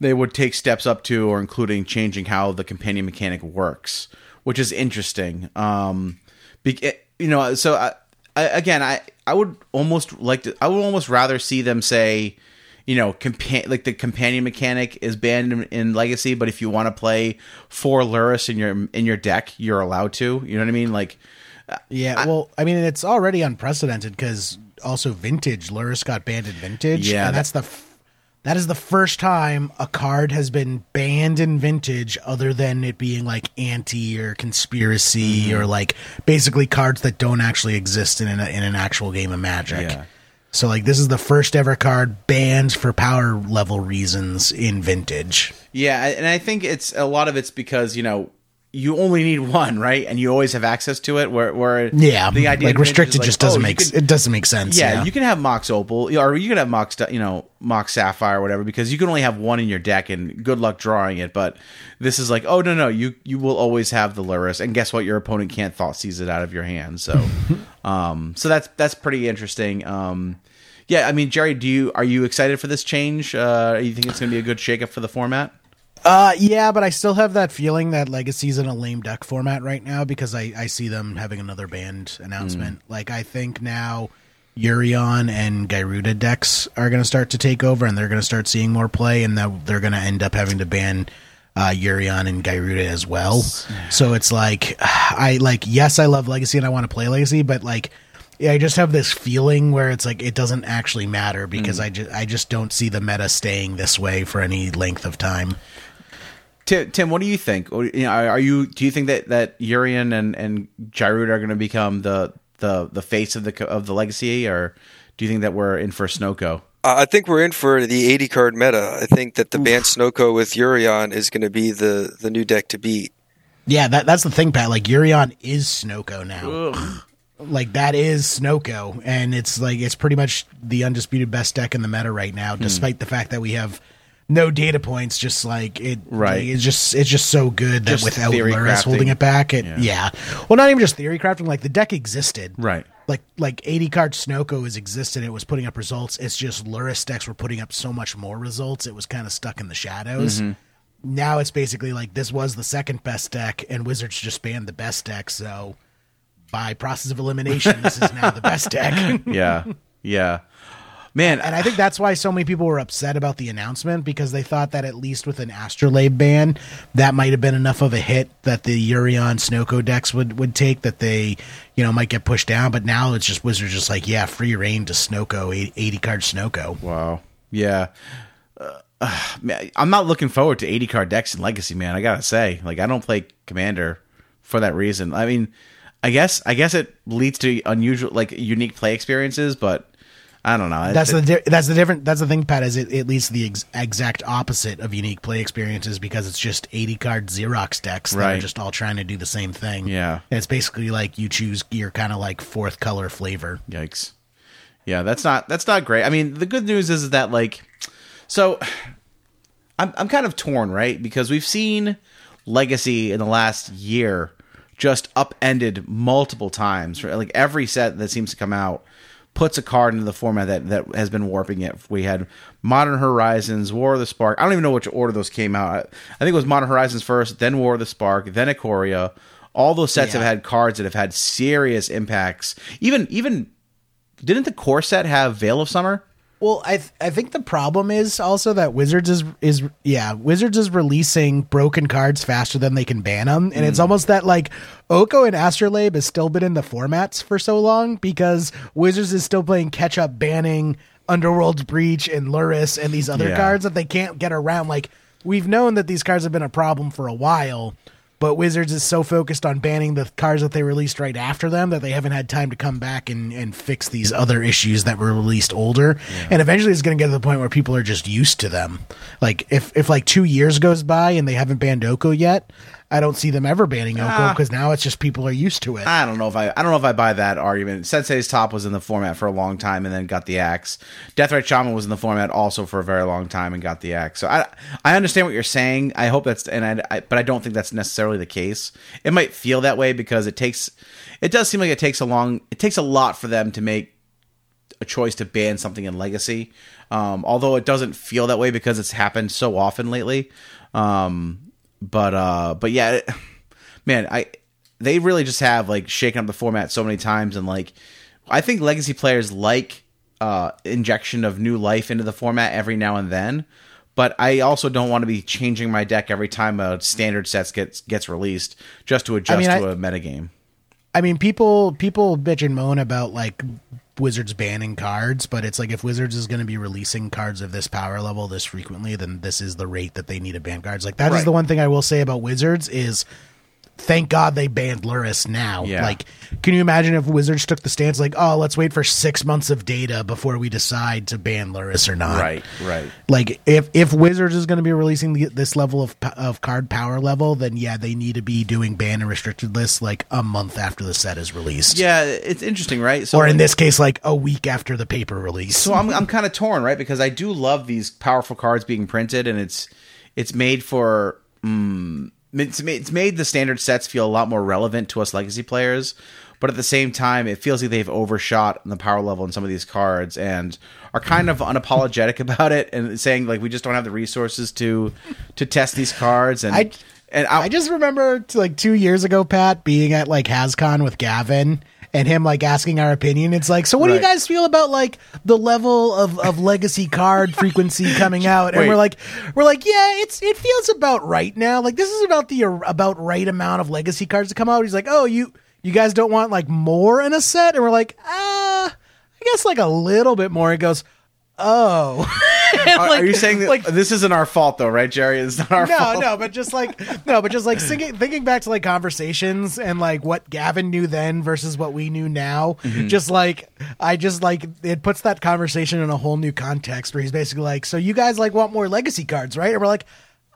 they would take steps up to or including changing how the companion mechanic works, which is interesting. Um, be, you know, so I, I, again, I I would almost like to, I would almost rather see them say. You know, compa- like the companion mechanic is banned in, in Legacy, but if you want to play four Lurrus in your in your deck, you're allowed to. You know what I mean? Like, yeah well I mean it's already unprecedented because also vintage Lurrus got banned in vintage Yeah, and that- that's the f- that is the first time a card has been banned in vintage other than it being like anti or conspiracy Mm-hmm. or like basically cards that don't actually exist in an, in an actual game of magic. Yeah. So like this is the first ever card banned for power level reasons in vintage. Yeah, and I think it's a lot of it's because you know you only need one, right? And you always have access to it. Where, where Yeah, the idea like of Vintage is restricted like, just oh, doesn't you make could- it doesn't make sense. Yeah, you can have Mox Opal, or you can have Mox, you know, Mox Sapphire or whatever, because you can only have one in your deck, and good luck drawing it. But this is like, oh no, no, you you will always have the Lurrus, and guess what? Your opponent can't Thoughtseize it out of your hand. So, *laughs* um, so that's that's pretty interesting. Um, yeah, I mean, Jerry, do you are you excited for this change? Uh, you think it's going to be a good shakeup for the format? Uh, yeah, but I still have that feeling that Legacy's in a lame duck format right now because I, I see them having another band announcement. Like, I think now Yorion and Gyruda decks are going to start to take over and they're going to start seeing more play, and that they're going to end up having to ban uh, Yorion and Gyruda as well. So it's like, *sighs* I like, yes, I love Legacy and I want to play Legacy, but like, yeah, I just have this feeling where it's like it doesn't actually matter because I just I just don't see the meta staying this way for any length of time. Tim, Tim, what do you think? Or, you know, are are you? Do you think that that Yorion and and Gyruda are going to become the the the face of the of the legacy, or do you think that we're in for Snoko? Uh, I think we're in for the 80 card meta. I think that the banned Snoko with Yorion is going to be the, the new deck to beat. Yeah, that that's the thing, Pat. Like Yorion is Snoko now. Like that is Snoko, and it's like it's pretty much the undisputed best deck in the meta right now, despite the fact that we have no data points, just like it. Right. It's just it's just so good that Just without Lurrus holding it back, it Yeah. yeah. Well, not even just theory crafting. Like the deck existed. Right. Like like eighty card Snoko has existed. It was putting up results. It's just Lurrus decks were putting up so much more results. It was kind of stuck in the shadows. Mm-hmm. Now it's basically like this was the second best deck, and Wizards just banned the best deck. So by process of elimination, this is now the best deck. *laughs* Yeah. Yeah. Man, And I think that's why so many people were upset about the announcement because they thought that at least with an Astrolabe ban, that might have been enough of a hit that the Yorion Snoko decks would, would take that they, you know, might get pushed down. But now it's just Wizards just like, yeah, free reign to Snoko, 80 card Snoko. Wow. Yeah. Uh, uh, man, I'm not looking forward to 80 card decks in Legacy, man. I gotta say, like, I don't play Commander for that reason. I mean, I guess I guess it leads to unusual, like, unique play experiences, but I don't know. That's It- the that's the different that's the thing, Pat. Is it, it leads to the ex- exact opposite of unique play experiences because it's just eighty card Xerox decks that are just all trying to do the same thing. Yeah. and it's basically like you choose your kind of like fourth color flavor. Yikes. Yeah, that's not that's not great. I mean, the good news is that like so I'm I'm kind of torn, right? Because we've seen Legacy in the last year just upended multiple times. right? Like every set that seems to come out puts a card into the format that that has been warping it. We had Modern Horizons, War of the Spark. I don't even know which order those came out. I, I think it was Modern Horizons first, then War of the Spark, then Ikoria. All those sets Yeah. have had cards that have had serious impacts. Even even didn't the core set have Veil of Summer? Well, I th- I think the problem is also that Wizards is is yeah Wizards is releasing broken cards faster than they can ban them, and it's mm. almost that like Oko and Astrolabe has still been in the formats for so long because Wizards is still playing catch up banning Underworld's Breach and Lurrus and these other Yeah. cards that they can't get around. Like we've known that these cards have been a problem for a while. But Wizards is so focused on banning the cards that they released right after them that they haven't had time to come back and, and fix these other issues that were released older. And eventually it's going to get to the point where people are just used to them. Like if, if like two years goes by and they haven't banned Oko yet, I don't see them ever banning Oko Ah. because now it's just people are used to it. I don't know if I I don't know if I buy that argument. Sensei's top was in the format for a long time and then got the axe. Deathrite Shaman was in the format also for a very long time and got the axe. So I I understand what you're saying. I hope that's and I, I but I don't think that's necessarily the case. It might feel that way because it takes it does seem like it takes a long it takes a lot for them to make a choice to ban something in legacy. Um, although it doesn't feel that way because it's happened so often lately. Um, but uh, but yeah, it, man, I they really just have like shaken up the format so many times, and like I think legacy players like uh, injection of new life into the format every now and then. But I also don't want to be changing my deck every time a standard set gets gets released just to adjust mean, to I- a metagame. I mean, people people bitch and moan about like Wizards banning cards, but it's like if Wizards is going to be releasing cards of this power level this frequently, then this is the rate that they need to ban cards. Like that is Right. the one thing I will say about Wizards is thank God they banned Lurrus now. Yeah. Like, can you imagine if Wizards took the stance like, oh, let's wait for six months of data before we decide to ban Lurrus or not? Right, right. Like if if Wizards is going to be releasing the, this level of of card power level, then yeah, they need to be doing ban and restricted lists like a month after the set is released. Yeah, it's interesting, right? So or in this case, like a week after the paper release. So I'm I'm kind of torn, right? Because I do love these powerful cards being printed, and it's it's made for mm, it's made, it's made the standard sets feel a lot more relevant to us legacy players. But at the same time, it feels like they've overshot the power level in some of these cards and are kind of unapologetic *laughs* about it and saying like we just don't have the resources to to test these cards and I- and I, I just remember like two years ago, Pat, being at like HasCon with Gavin and him like asking our opinion. It's like, so what do you guys feel about like the level of, of legacy card frequency coming *laughs* out? And Wait. we're like, we're like, yeah, it's it feels about right now. Like this is about the uh, about right amount of legacy cards to come out. He's like, oh, you you guys don't want like more in a set, and we're like, ah, I guess like a little bit more. He goes, oh. *laughs* *laughs* Are, like- are you saying that like this isn't our fault though, right, Jerry? It's not our no, fault. no, but just like no, but just like thinking, thinking back to like conversations and like what Gavin knew then versus what we knew now. Mm-hmm. Just like I just like it puts that conversation in a whole new context where he's basically like, "So you guys like want more legacy cards, right?" And we're like,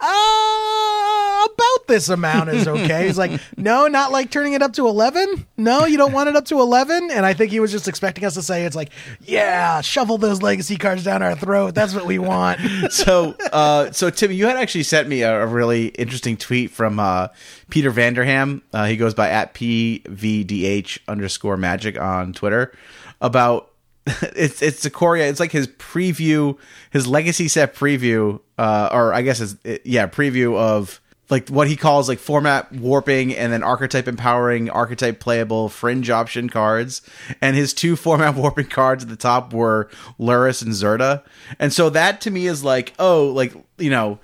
"Ah, about this amount is okay. He's like, *laughs* no, not like turning it up to 11. No, you don't want it up to 11. And I think he was just expecting us to say, it's like, yeah, shovel those legacy cards down our throat. That's what we want. *laughs* so uh so tim you had actually sent me a, a really interesting tweet from uh peter vanderham uh, he goes by at pvdh underscore magic on twitter about *laughs* it's it's Ikoria. It's like his preview, his legacy set preview, uh, or I guess is yeah preview of like what he calls like format warping and then archetype empowering, archetype playable fringe option cards. And his two *laughs* format warping cards at the top were Lurrus and Zirda. And so that to me is like oh like you know.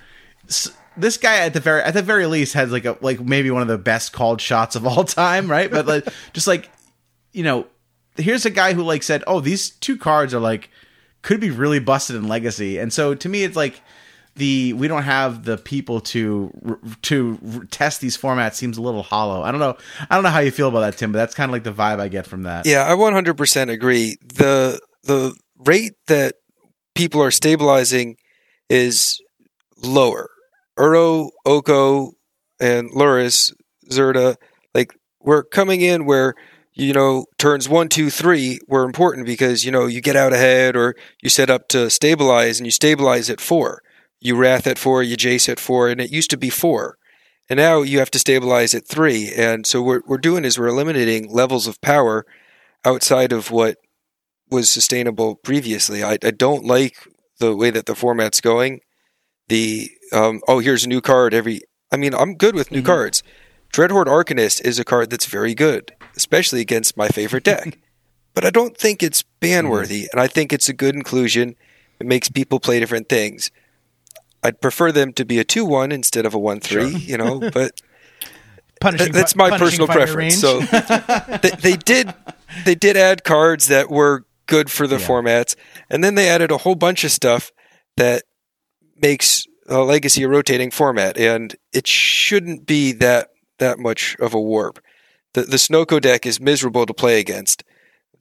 S- this guy at the very at the very least has like a like maybe one of the best called shots of all *laughs* time, right? But like just like you know, here's a guy who like said, "Oh, these two cards are like could be really busted in legacy." And so to me, it's like the we don't have the people to to test these formats seems a little hollow. I don't know. I don't know how you feel about that, Tim, but that's kind of like the vibe I get from that. Yeah, I 100% agree. The the rate that people are stabilizing is lower. Uro, Oko, and Lurrus, Zirda, like we're coming in where you know, turns one, two, three were important because, you know, you get out ahead or you set up to stabilize and you stabilize at four. You Wrath at four, you Jace at four, and it used to be four. And now you have to stabilize at three. And so what we're doing is we're eliminating levels of power outside of what was sustainable previously. I, I don't like the way that the format's going. The, um, oh, here's a new card every, I mean, I'm good with new mm-hmm. cards. Dreadhorde Arcanist is a card that's very good especially against my favorite deck. *laughs* but I don't think it's ban worthy, and I think it's a good inclusion. It makes people play different things. I'd prefer them to be a 2 1 instead of a 1 3, sure. you know, *laughs* but. Punishing, that's my personal preference. So *laughs* they, they, did they did add cards that were good for the yeah. formats, and then they added a whole bunch of stuff that makes a legacy a rotating format, and it shouldn't be that that much of a warp the the Snoko deck is miserable to play against.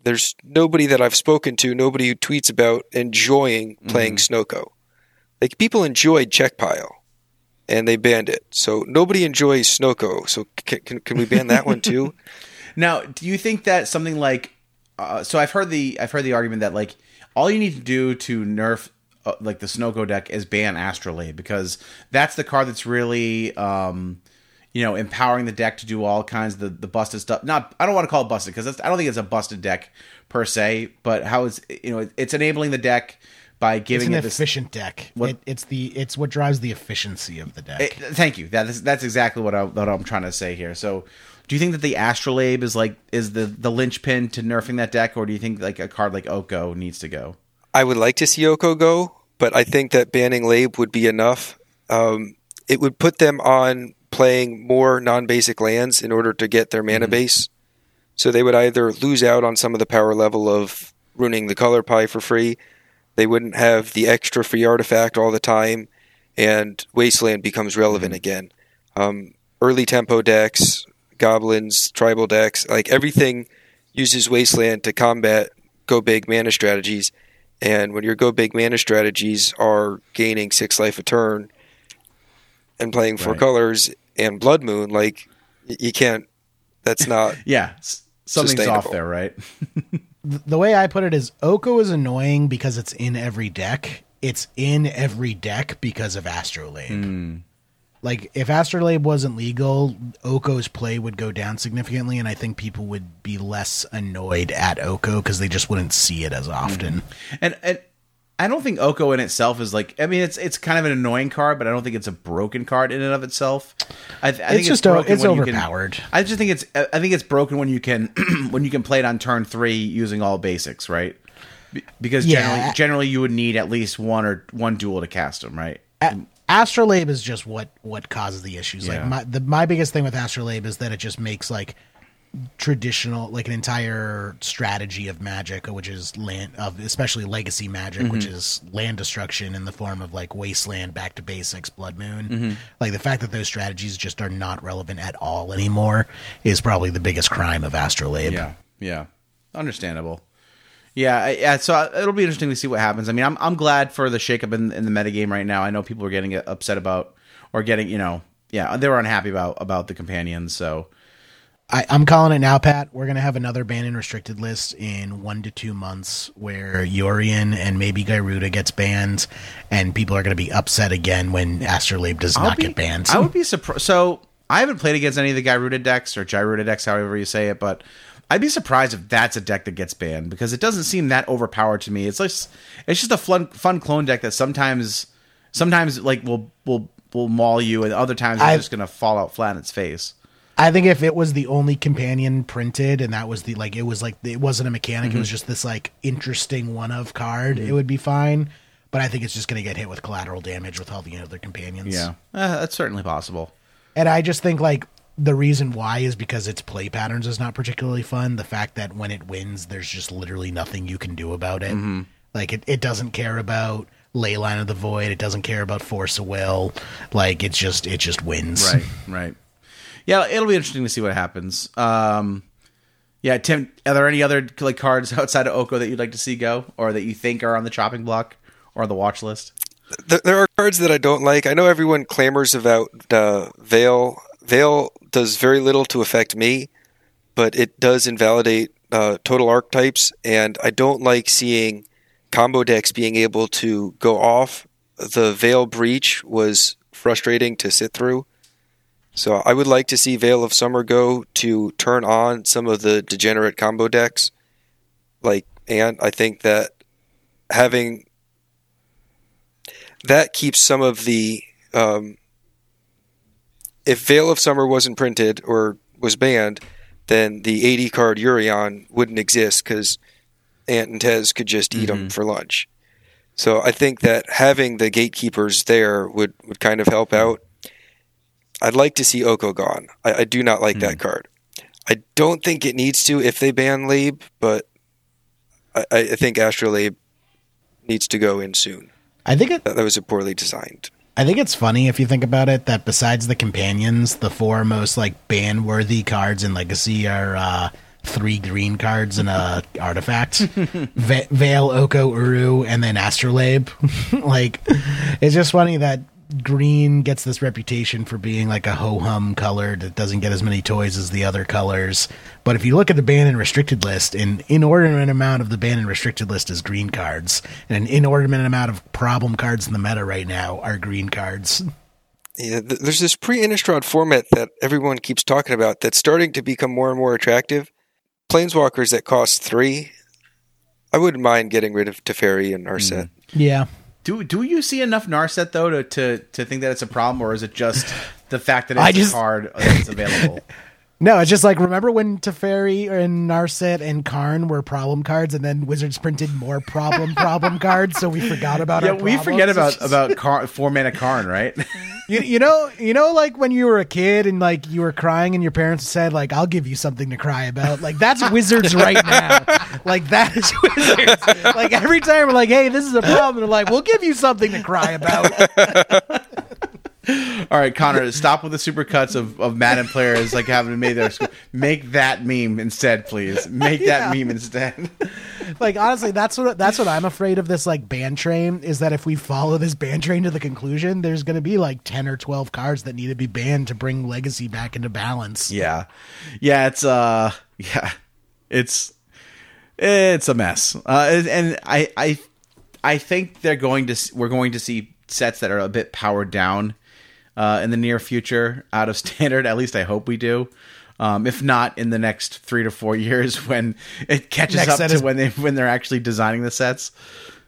There's nobody that I've spoken to, nobody who tweets about enjoying playing mm-hmm. Snoko. Like people enjoyed Czech-Pile, and they banned it. So nobody enjoys Snoko. So can, can, can we ban that one too? *laughs* Now, do you think that something like uh, so I've heard the I've heard the argument that like all you need to do to nerf uh, like the Snoko deck is ban Astrolabe because that's the card that's really um, you know, empowering the deck to do all kinds of the, the busted stuff. Not, I don't want to call it busted because I don't think it's a busted deck per se, but how it's, you know, it's enabling the deck by giving it's an it efficient deck. What, it, it's the it's what drives the efficiency of the deck. It, thank you. That's that's exactly what, I, what I'm trying to say here. So, do you think that the Astrolabe is like is the the linchpin to nerfing that deck, or do you think like a card like Oko needs to go? I would like to see Oko go, but I think that banning Labe would be enough. Um, it would put them on playing more non-basic lands in order to get their mana mm-hmm. base. So they would either lose out on some of the power level of ruining the color pie for free. They wouldn't have the extra free artifact all the time, and Wasteland becomes relevant mm-hmm. again. Um, early tempo decks, goblins, tribal decks, like everything uses Wasteland to combat go big mana strategies. And when your go big mana strategies are gaining six life a turn, and playing four right. colors and Blood Moon, like you can't. That's not. *laughs* yeah, something's off there, right? *laughs* the way I put it is Oko is annoying because it's in every deck. It's in every deck because of Astrolabe. Mm. Like if Astrolabe wasn't legal, Oko's play would go down significantly, and I think people would be less annoyed at Oko because they just wouldn't see it as often. Mm. And, and I don't think Oko in itself is like. I mean, it's it's kind of an annoying card, but I don't think it's a broken card in and of itself. I, I it's think just it's, it's overpowered. Can, I just think it's I think it's broken when you can *clears throat* when you can play it on turn three using all basics, right? Because yeah. generally, generally you would need at least one or one dual to cast them, right? A- Astrolabe is just what what causes the issues. Yeah. Like my the, my biggest thing with Astrolabe is that it just makes like traditional like an entire strategy of magic which is land of especially legacy magic mm-hmm. which is land destruction in the form of like wasteland back to basics blood moon mm-hmm. like the fact that those strategies just are not relevant at all anymore is probably the biggest crime of astrolabe yeah yeah understandable yeah, yeah. So uh, it'll be interesting to see what happens. I mean, I'm I'm glad for the shakeup in in the metagame right now. I know people are getting upset about or getting you know yeah, they were unhappy about about the companions. So I, I'm calling it now, Pat. We're gonna have another ban and restricted list in one to two months, where Yorion and maybe Gyruda gets banned, and people are gonna be upset again when Astrolabe does I'll not be- get banned. I would be surprised. So I haven't played against any of the Gyruda decks or Gyruda decks, however you say it, but I'd be surprised if that's a deck that gets banned because it doesn't seem that overpowered to me. It's like it's just a fun fun clone deck that sometimes sometimes like will will will maul you, and other times it's just gonna fall out flat in its face. I think if it was the only companion printed, and that was the like, it was like it wasn't a mechanic, Mm-hmm. it was just this like interesting one of card, it would be fine. But I think it's just gonna get hit with collateral damage with all the other companions. Yeah, uh, that's certainly possible. And I just think like the reason why is because its play patterns is not particularly fun. The fact that when it wins, there's just literally nothing you can do about it. Mm-hmm. Like it, it doesn't care about Leyline of the Void. It doesn't care about Force of Will. Like it's just it just wins. Right, right. Yeah, it'll be interesting to see what happens. Um, yeah, Tim, are there any other like cards *laughs* outside of Oko that you'd like to see go, or that you think are on the chopping block or the watch list? There are cards that I don't like. I know everyone clamors about uh, Veil. Veil does very little to affect me, but it does invalidate uh, total archetypes, and I don't like seeing combo decks being able to go off. The Veil Breach was frustrating to sit through. So I would like to see Veil of Summer go to turn on some of the degenerate combo decks. Like, and I think that having that keeps some of the um, if Veil of Summer wasn't printed or was banned, then the 80 card Yorion wouldn't exist because Ant and TES could just eat them for lunch. So I think that having the gatekeepers there would, would kind of help out. I'd like to see Oko gone. I, I do not like that card. I don't think it needs to if they ban Labe, but I, I think Astrolabe needs to go in soon. I think it, That, that was a poorly designed. I think it's funny if you think about it that besides the companions, the four most like ban worthy cards in Legacy are uh, three green cards and a *laughs* artifact: *laughs* Va- Veil, Oko, Uro, and then Astrolabe. *laughs* like, it's just funny that green gets this reputation for being like a ho hum color that doesn't get as many toys as the other colors. But if you look at the banned and restricted list, an inordinate amount of the banned and restricted list is green cards, and an inordinate amount of problem cards in the meta right now are green cards. Yeah, th- there's this pre-Innistrad format that everyone keeps talking about that's starting to become more and more attractive. Planeswalkers that cost three. I wouldn't mind getting rid of Teferi and Narset. Mm. Yeah. Do do you see enough Narset though to, to to think that it's a problem, or is it just the fact that *laughs* it's I a just- card that's available? *laughs* No, it's just like remember when Teferi and Narset and Karn were problem cards, and then Wizards printed more problem problem *laughs* cards, so we forgot about it. yeah, our we problems? forget about about car, four mana Karn, right? *laughs* you, you know you know like when you were a kid and like you were crying and your parents said like I'll give you something to cry about like that's Wizards right now *laughs* like that is Wizards like every time we're like hey this is a problem they're like we'll give you something to cry about *laughs* All right, Connor, stop with the supercuts of, of Madden players like having made their score. Make that meme instead, please. Make that Yeah. meme instead. *laughs* like honestly that's what that's what i'm afraid of this like band train is that if we follow this band train to the conclusion there's going to be like 10 or 12 cards that need to be banned to bring legacy back into balance Yeah, yeah, it's uh, yeah, it's it's a mess. Uh, and- and I I I think they're going to we're going to see sets that are a bit powered down uh, in the near future out of *laughs* standard. At least I hope we do. Um, if not in the next three to four years, *laughs* when it catches Next up to is- when they when they're actually designing the sets.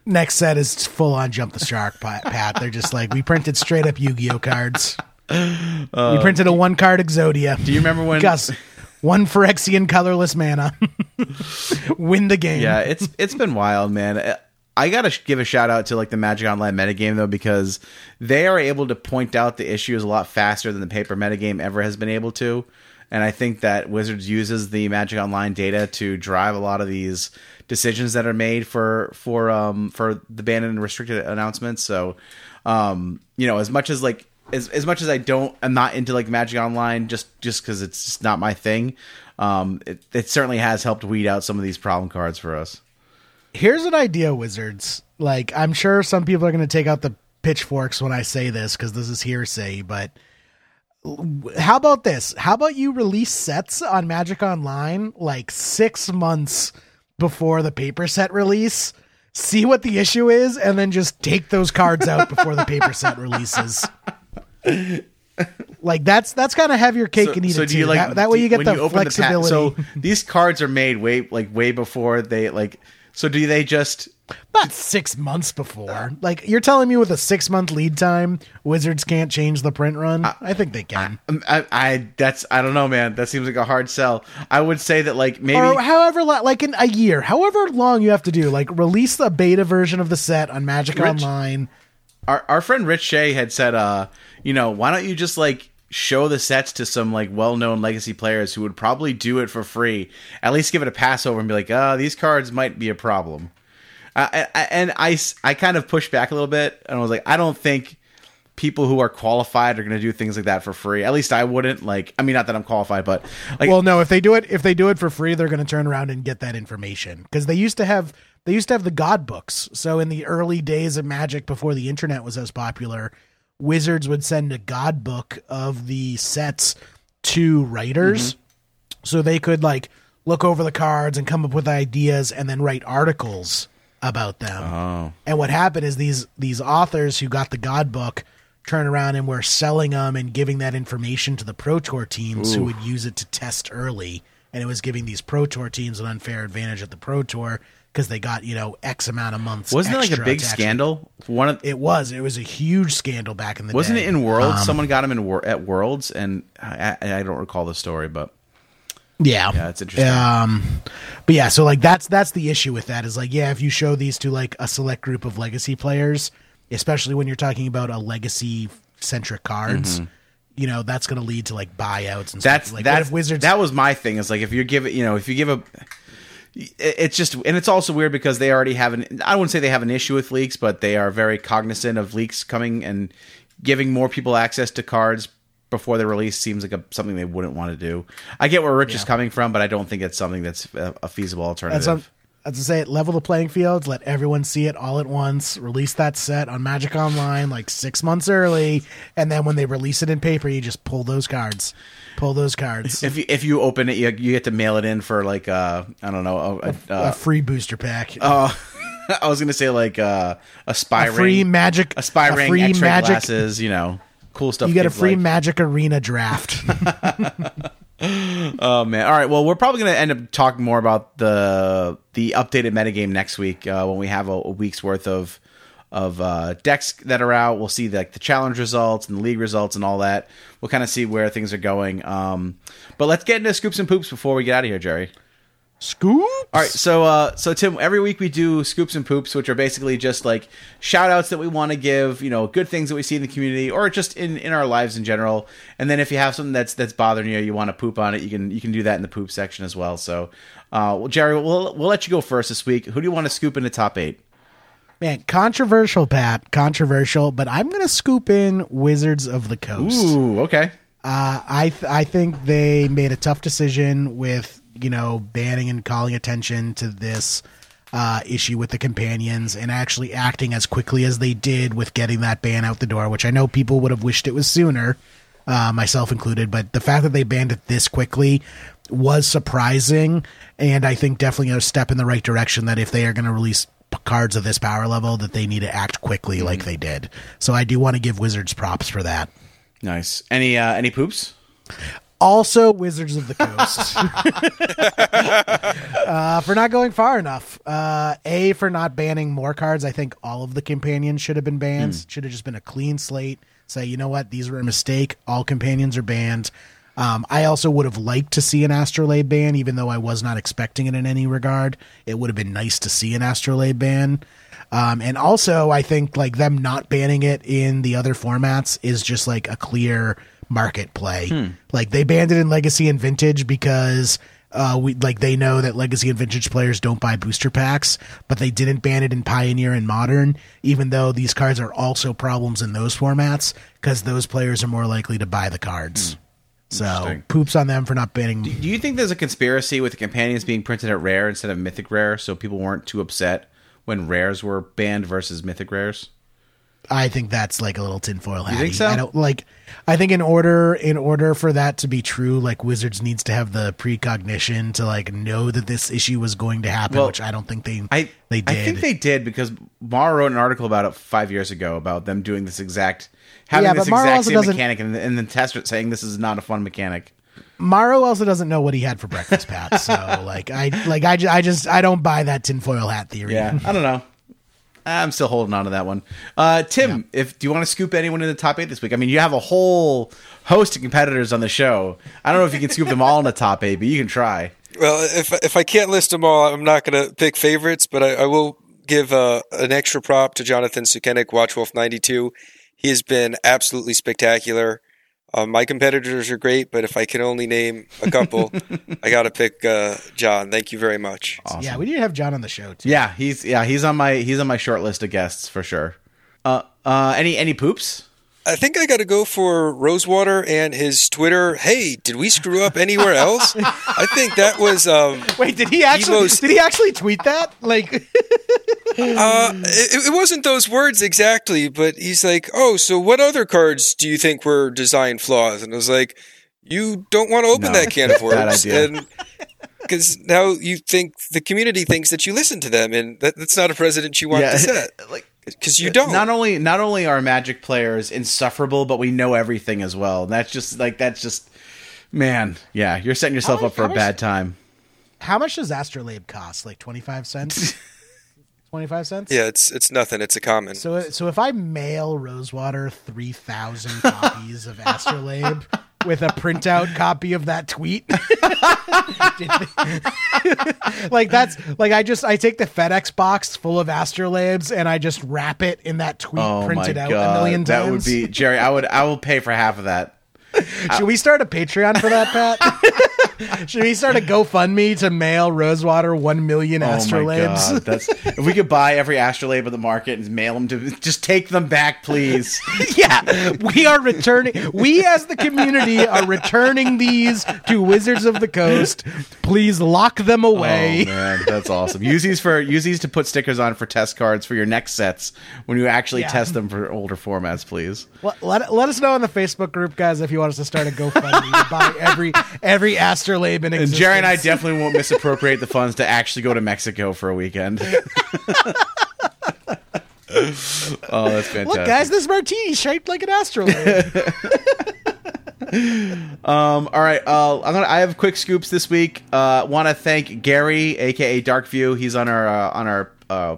next set is full on jump the shark pat, they're just like we printed straight up yu-gi-oh cards we printed a one card exodia Do you remember when? gus one phyrexian colorless mana *laughs* win the game Yeah, it's it's been wild, man. I gotta give a shout out to like the Magic Online metagame though, because they are able to point out the issues a lot faster than the paper metagame ever has been able to. And I think that Wizards uses the Magic Online data to drive a lot of these decisions that are made for for um for the banned and restricted announcements. So, um, you know, as much as like as as much as I don't, I'm not into like Magic Online just just because it's just not my thing. Um, it, it certainly has helped weed out some of these problem cards for us. Here's an idea wizards like i'm sure some people are going to take out the pitchforks when i say this because this is hearsay but How about this? How about you release sets on Magic Online like six months before the paper set release? See what the issue is, and then just take those cards out before the paper set releases. *laughs* Like that's that's kind of have your cake and eat it too. that, that way you get the open pa- flexibility. so these cards are made way like way before they like. So do they just? Not six months before. Like you're telling me with a six month lead time, Wizards can't change the print run. I think they can. um, I, I that's I don't know, man. That seems like a hard sell. I would say that like maybe or however, like in a year, however long you have to do, like release the beta version of the set on Magic Rich- Online. our our friend Rich Shea had said, uh, you know, why don't you just like show the sets to some like well known legacy players who would probably do it for free, at least give it a pass over and be like, ah, these cards might be a problem. Uh, and I I kind of pushed back a little bit and I was like, I don't think people who are qualified are going to do things like that for free. At least I wouldn't. Like, I mean, not that I'm qualified, but like, Well, no, if they do it, if they do it for free, they're going to turn around and get that information because they used to have they used to have the God books. So in the early days of Magic, before the internet was as popular, Wizards would send a God book of the sets to writers, mm-hmm. so they could like look over the cards and come up with ideas and then write articles about them. oh, And what happened is these these authors who got the God book turn around and were selling them and giving that information to the Pro Tour teams who would use it to test early. And it was giving these Pro Tour teams an unfair advantage at the Pro Tour because they got you know X amount of months. wasn't it like a big actually- scandal? One of It was. It was a huge scandal back in the day. wasn't it in Worlds? Um, Someone got him in Wor- at Worlds, and I, I don't recall the story, but Yeah, Yeah, that's interesting. Um, but yeah, so like that's that's the issue with that is like yeah, if you show these to like a select group of legacy players, especially when you're talking about a legacy centric cards, you know that's going to lead to like buyouts and Mm-hmm. that's stuff. like what that's if Wizards. that was my thing. Is like if you give it, you know, if you give a, it's just and it's also weird because they already have an. I wouldn't say they have an issue with leaks, but they are very cognizant of leaks coming and giving more people access to cards before they're seems like a, something they wouldn't want to do. I get where Rich is coming from, but I don't think it's something that's a, a feasible alternative. As I say, level the playing fields, let everyone see it all at once. Release that set on Magic Online like six months early, and then when they release it in paper, you just pull those cards, pull those cards. if you if you open it, you, you get to mail it in for like uh I don't know a, a, a uh, free booster pack. *laughs* oh I was gonna say like uh, a spy a free ring, magic, a spy ring, free magic. glasses, you know, cool stuff. You get a free like. Magic Arena draft. *laughs* *laughs* *laughs* Oh man! All right. Well, we're probably going to end up talking more about the the updated metagame next week uh, when we have a, a week's worth of of uh, decks that are out. We'll see like the challenge results and the league results and all that. We'll kind of see where things are going. Um, but let's get into scoops and poops before we get out of here, Jerry. Scoop. All right, so uh, so Tim, every week we do scoops and poops, which are basically just like shout outs that we want to give, you know, good things that we see in the community or just in, in our lives in general. And then if you have something that's that's bothering you, you want to poop on it, you can you can do that in the poop section as well. So, uh, well, Jerry, we'll we'll let you go first this week. Who do you want to scoop in the top eight? Man, controversial, Pat. Controversial, but I'm gonna scoop in Wizards of the Coast. Ooh, okay. Uh, I th- I think they made a tough decision with you know banning and calling attention to this uh, issue with the companions and actually acting as quickly as they did with getting that ban out the door, which I know people would have wished it was sooner, uh, myself included. But the fact that they banned it this quickly was surprising, and I think definitely a step in the right direction. That if they are going to release cards of this power level, that they need to act quickly like they did. So I do want to give Wizards props for that. Nice. Any uh, any poops? Also Wizards of the Coast. *laughs* uh, for not going far enough. Uh, a, for not banning more cards. I think all of the companions should have been banned. Should have just been a clean slate. Say, you know what? These were a mistake. All companions are banned. Um, I also would have liked to see an Astrolabe ban, even though I was not expecting it in any regard. It would have been nice to see an Astrolabe ban. Um, and also, I think like them not banning it in the other formats is just like a clear market play. Like they banned it in Legacy and Vintage because uh, we like they know that Legacy and Vintage players don't buy booster packs, but they didn't ban it in Pioneer and Modern, even though these cards are also problems in those formats because those players are more likely to buy the cards. So poops on them for not banning. Do you think there's a conspiracy with the companions being printed at rare instead of mythic rare, so people weren't too upset when rares were banned versus mythic rares? I think that's like a little tinfoil hat. You think so? I don't like. I think in order in order for that to be true, like Wizards needs to have the precognition to like know that this issue was going to happen, Well, which I don't think they I they did. I think they did because MaRo wrote an article about it five years ago about them doing this exact having Yeah, this exact same mechanic and, and then test saying this is not a fun mechanic. MaRo also doesn't know what he had for breakfast, Pat. So like I like I, I just I don't buy that tinfoil hat theory. Yeah, I don't know. I'm still holding on to that one. Uh, Tim, if do you want to scoop anyone in the top eight this week? I mean, you have a whole host of competitors on the show. I don't know if you can scoop them all in the top eight, but you can try. Well, if if I can't list them all, I'm not going to pick favorites, but I, I will give uh, an extra prop to Jonathan Sukenik, Watchwolf 92. He has been absolutely spectacular. Uh, my competitors are great, but if I can only name a couple, *laughs* I got to pick uh, John. Thank you very much. Yeah, we need to have John on the show too. Yeah, he's yeah he's on my he's on my short list of guests for sure. Uh, uh, any any poops? I think I got to go for Rosewater and his Twitter. Hey, did we screw up anywhere else? I think that was um, Wait, did he actually most- did he actually tweet that? Like *laughs* Uh, it, it wasn't those words exactly, but he's like, "Oh, so what other cards do you think were design flaws?" And I was like, "You don't want to open No, that can of *laughs* worms." And because now you think the community thinks that you listen to them, and that, that's not a precedent you want to set. *laughs* like Because you don't. not only not only are Magic players insufferable, but we know everything as well. And that's just like that's just man, yeah, you're setting yourself How up for a much- bad time. how much does Astrolabe cost? Like twenty five cents? *laughs* Twenty five cents? yeah, it's it's nothing. It's a common. So so if I mail Rosewater three thousand copies of Astrolabe *laughs* with a printout copy of that tweet, *laughs* like that's like I just I take the FedEx box full of Astrolabes and I just wrap it in that tweet Oh printed out god, a million times. that would be Jerry. I would I will pay for half of that. *laughs* Should we start a Patreon for that, Pat? *laughs* *laughs* Should we start a GoFundMe to mail Rosewater one million Oh my Astrolabes? god, that's if we could buy every astrolabe at the market and mail them to just take them back, please. *laughs* yeah, we are returning. We, as the community, are returning these to Wizards of the Coast. Please lock them away. Oh man, that's awesome. Use these for use these to put stickers on for test cards for your next sets when you actually Yeah. test them for older formats, please. Let, let, let us know in the Facebook group, guys, if you want us to start a GoFundMe to buy every every Astrolabe And existence. Jerry and I definitely won't misappropriate the funds to actually go to Mexico for a weekend. *laughs* oh, that's fantastic. Look, guys, this martini shaped like an Astrolabe. *laughs* Um, all right, uh, I'm gonna. I have quick scoops this week. Uh, Want to thank Gary, aka Darkview. He's on our uh, on our uh,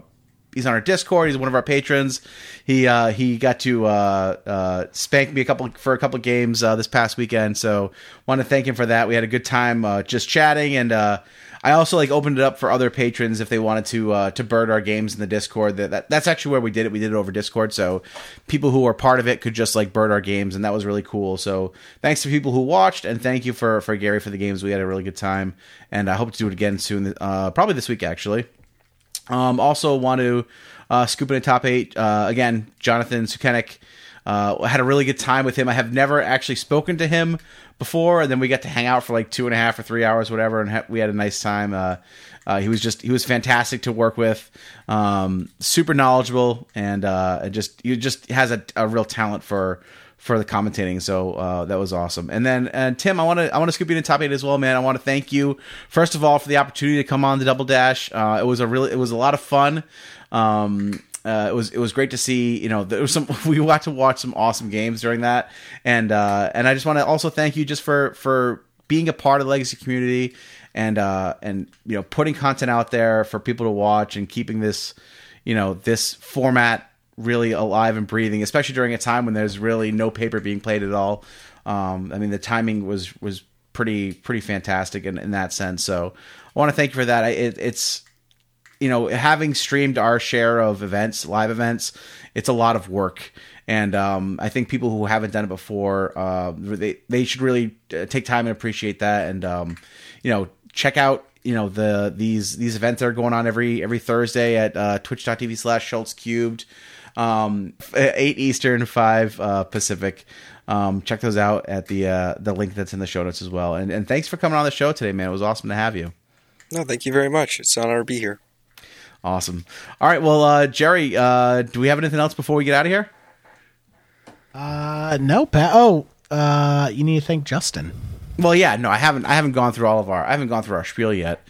he's on our Discord. He's one of our patrons. He uh, he got to uh, uh, spank me a couple for a couple games uh, this past weekend. So want to thank him for that. We had a good time uh, just chatting, and I also like opened it up for other patrons if they wanted to to bird our games in the Discord. That, that that's actually where we did it. We did it over Discord, so people who are part of it could just like bird our games, and that was really cool. So thanks to people who watched, and thank you for for Gary for the games. We had a really good time, and I hope to do it again soon. Probably this week actually. Um, also want to uh, scoop in a top eight uh, again. Jonathan Sukenik. Uh, had a really good time with him. I have never actually spoken to him before, and then we got to hang out for like two and a half or three hours, whatever, and ha- we had a nice time. Uh, uh, he was just he was fantastic to work with, um, super knowledgeable, and uh, just he just has a, a real talent for for the commentating. So uh, that was awesome. And then and Tim, I want to I want to scoop you in top eight as well, man. I want to thank you first of all for the opportunity to come on the Double Dash. Uh, it was a really it was a lot of fun. Um, uh, it was it was great to see. You know, there was some *laughs* we got to watch some awesome games during that, and uh, and I just want to also thank you just for for being a part of the Legacy community and uh, and you know putting content out there for people to watch and keeping this you know this format really alive and breathing, especially during a time when there's really no paper being played at all. Um, I mean, the timing was was pretty pretty fantastic in, in that sense. So I want to thank you for that. I, it, it's you know, having streamed our share of events, live events, it's a lot of work. And um, I think people who haven't done it before, uh, they they should really uh, take time and appreciate that. And um, you know, check out you know the these these events that are going on every every Thursday at uh, Twitch.tv slash Schulz Cubed, um, eight Eastern, five uh, Pacific. Um, check those out at the uh, the link that's in the show notes as well. And and thanks for coming on the show today, man. It was awesome to have you. No, thank you very much. It's an honor to be here. Awesome. All right. Well, uh, Jerry, uh, do we have anything else before we get out of here? Uh, no, Pat. Oh, uh, you need to thank Justin. Well, yeah. No, I haven't. I haven't gone through all of our. I haven't gone through our spiel yet.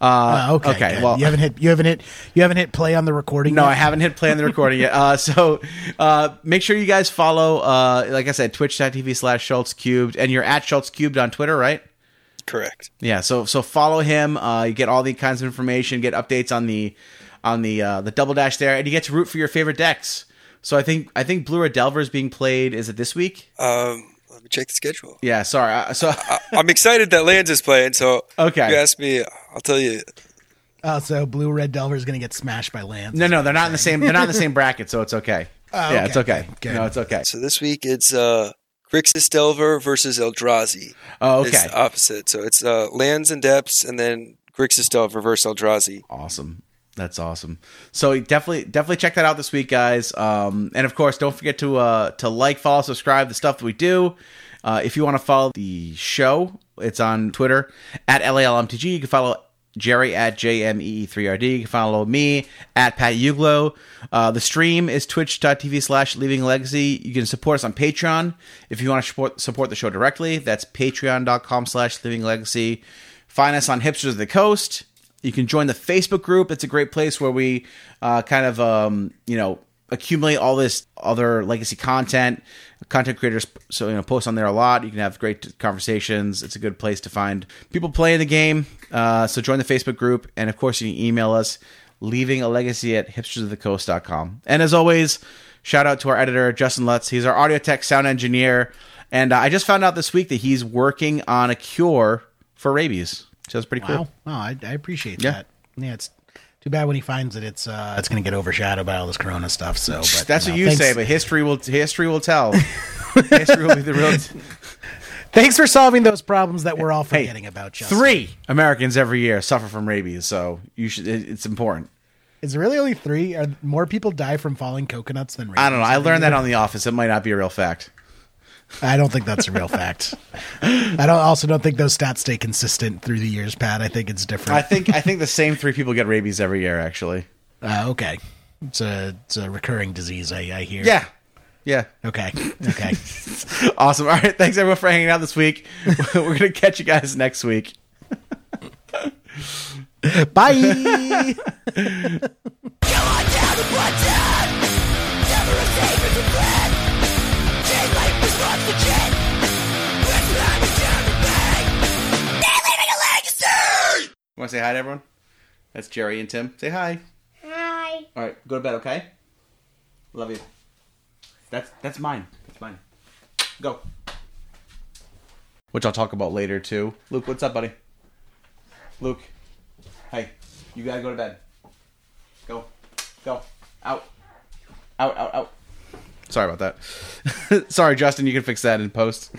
Uh, Uh, okay. Okay. good. Well, you haven't hit. You haven't hit. You haven't hit play on the recording. No, yet? I haven't hit play on the recording yet. Uh, so uh, make sure you guys follow, uh, like I said, twitch.tv slash Schulz Cubed. And you're at Schulz Cubed on Twitter, right? Correct. Yeah, so so follow him. Uh, you get all the kinds of information, get updates on the on the uh, the double dash there, and you get to root for your favorite decks. So I think I think Blue Red Delver is being played. Is it this week? Um, let me check the schedule. Yeah, sorry. Uh, so I, I'm excited that Lands is playing. So Okay. if you ask me, I'll tell you. Oh, so blue red Delver is going to get smashed by Lands. no, no, they're not in the same. They're not in the same bracket, so it's okay. *laughs* Oh, yeah, it's okay. okay. No, it's okay. So this week it's uh, Grixis Delver versus Eldrazi. Oh, It's okay. the opposite. So it's uh, Lands and Depths, and then Grixis Delver versus Eldrazi. Awesome. That's awesome. So definitely, definitely check that out this week, guys. Um, and of course, don't forget to uh, to like, follow, subscribe the stuff that we do. Uh, if you want to follow the show, it's on Twitter at LALMTG. You can follow Jerry at JME3RD. You can follow me at Pat Euglow. Uh, the stream is twitch.tv slash leaving legacy. You can support us on Patreon if you want to support, support the show directly. That's patreon.com slash leaving legacy. Find us on Hipsters of the Coast. You can join the Facebook group. It's a great place where we uh, kind of, um, you know, accumulate all this other legacy content. Content creators, so you know, post on there a lot. You can have great conversations. It's a good place to find people playing the game. Uh, so join the Facebook group, and of course, you can email us, leaving a legacy at hipstersofthecoast.com. And as always, shout out to our editor Justin Lutz. He's our audio tech sound engineer, and uh, I just found out this week that he's working on a cure for rabies. So that's pretty cool. Wow. Oh, I, I appreciate Yeah. that. Yeah, it's too bad when he finds it. It's uh, it's going to get overshadowed by all this Corona stuff. So, but That's no, what you thanks, say, but history will history will tell. *laughs* history will be the real. *laughs* thanks for solving those problems that we're all Hey, forgetting about. Justin. Three Americans every year suffer from rabies, so you should. it- It's important. Is it really only three? Are more people die from falling coconuts than? Rabies? I don't know. I learned that on The Office. It might not be a real fact. Year? I don't think that's a real fact. I don't. Also, don't think those stats stay consistent through the years, Pat. I think it's different. I think I think the same three people get rabies every year. Actually, Uh, okay, it's a it's a recurring disease. I, I hear. yeah, yeah. Okay. Okay. *laughs* Awesome. All right. Thanks everyone for hanging out this week. *laughs* We're gonna catch you guys next week. *laughs* Bye. Want to say hi to everyone? That's Jerry and Tim. Say hi. Hi. All right. Go to bed. Okay. Love you. That's that's mine. That's mine. Go. Which I'll talk about later too. Luke, what's up, buddy? Luke. Hey, you gotta go to bed. Go. Go. Out. Out, out, out. Sorry about that. *laughs* Sorry, Justin, you can fix that in post.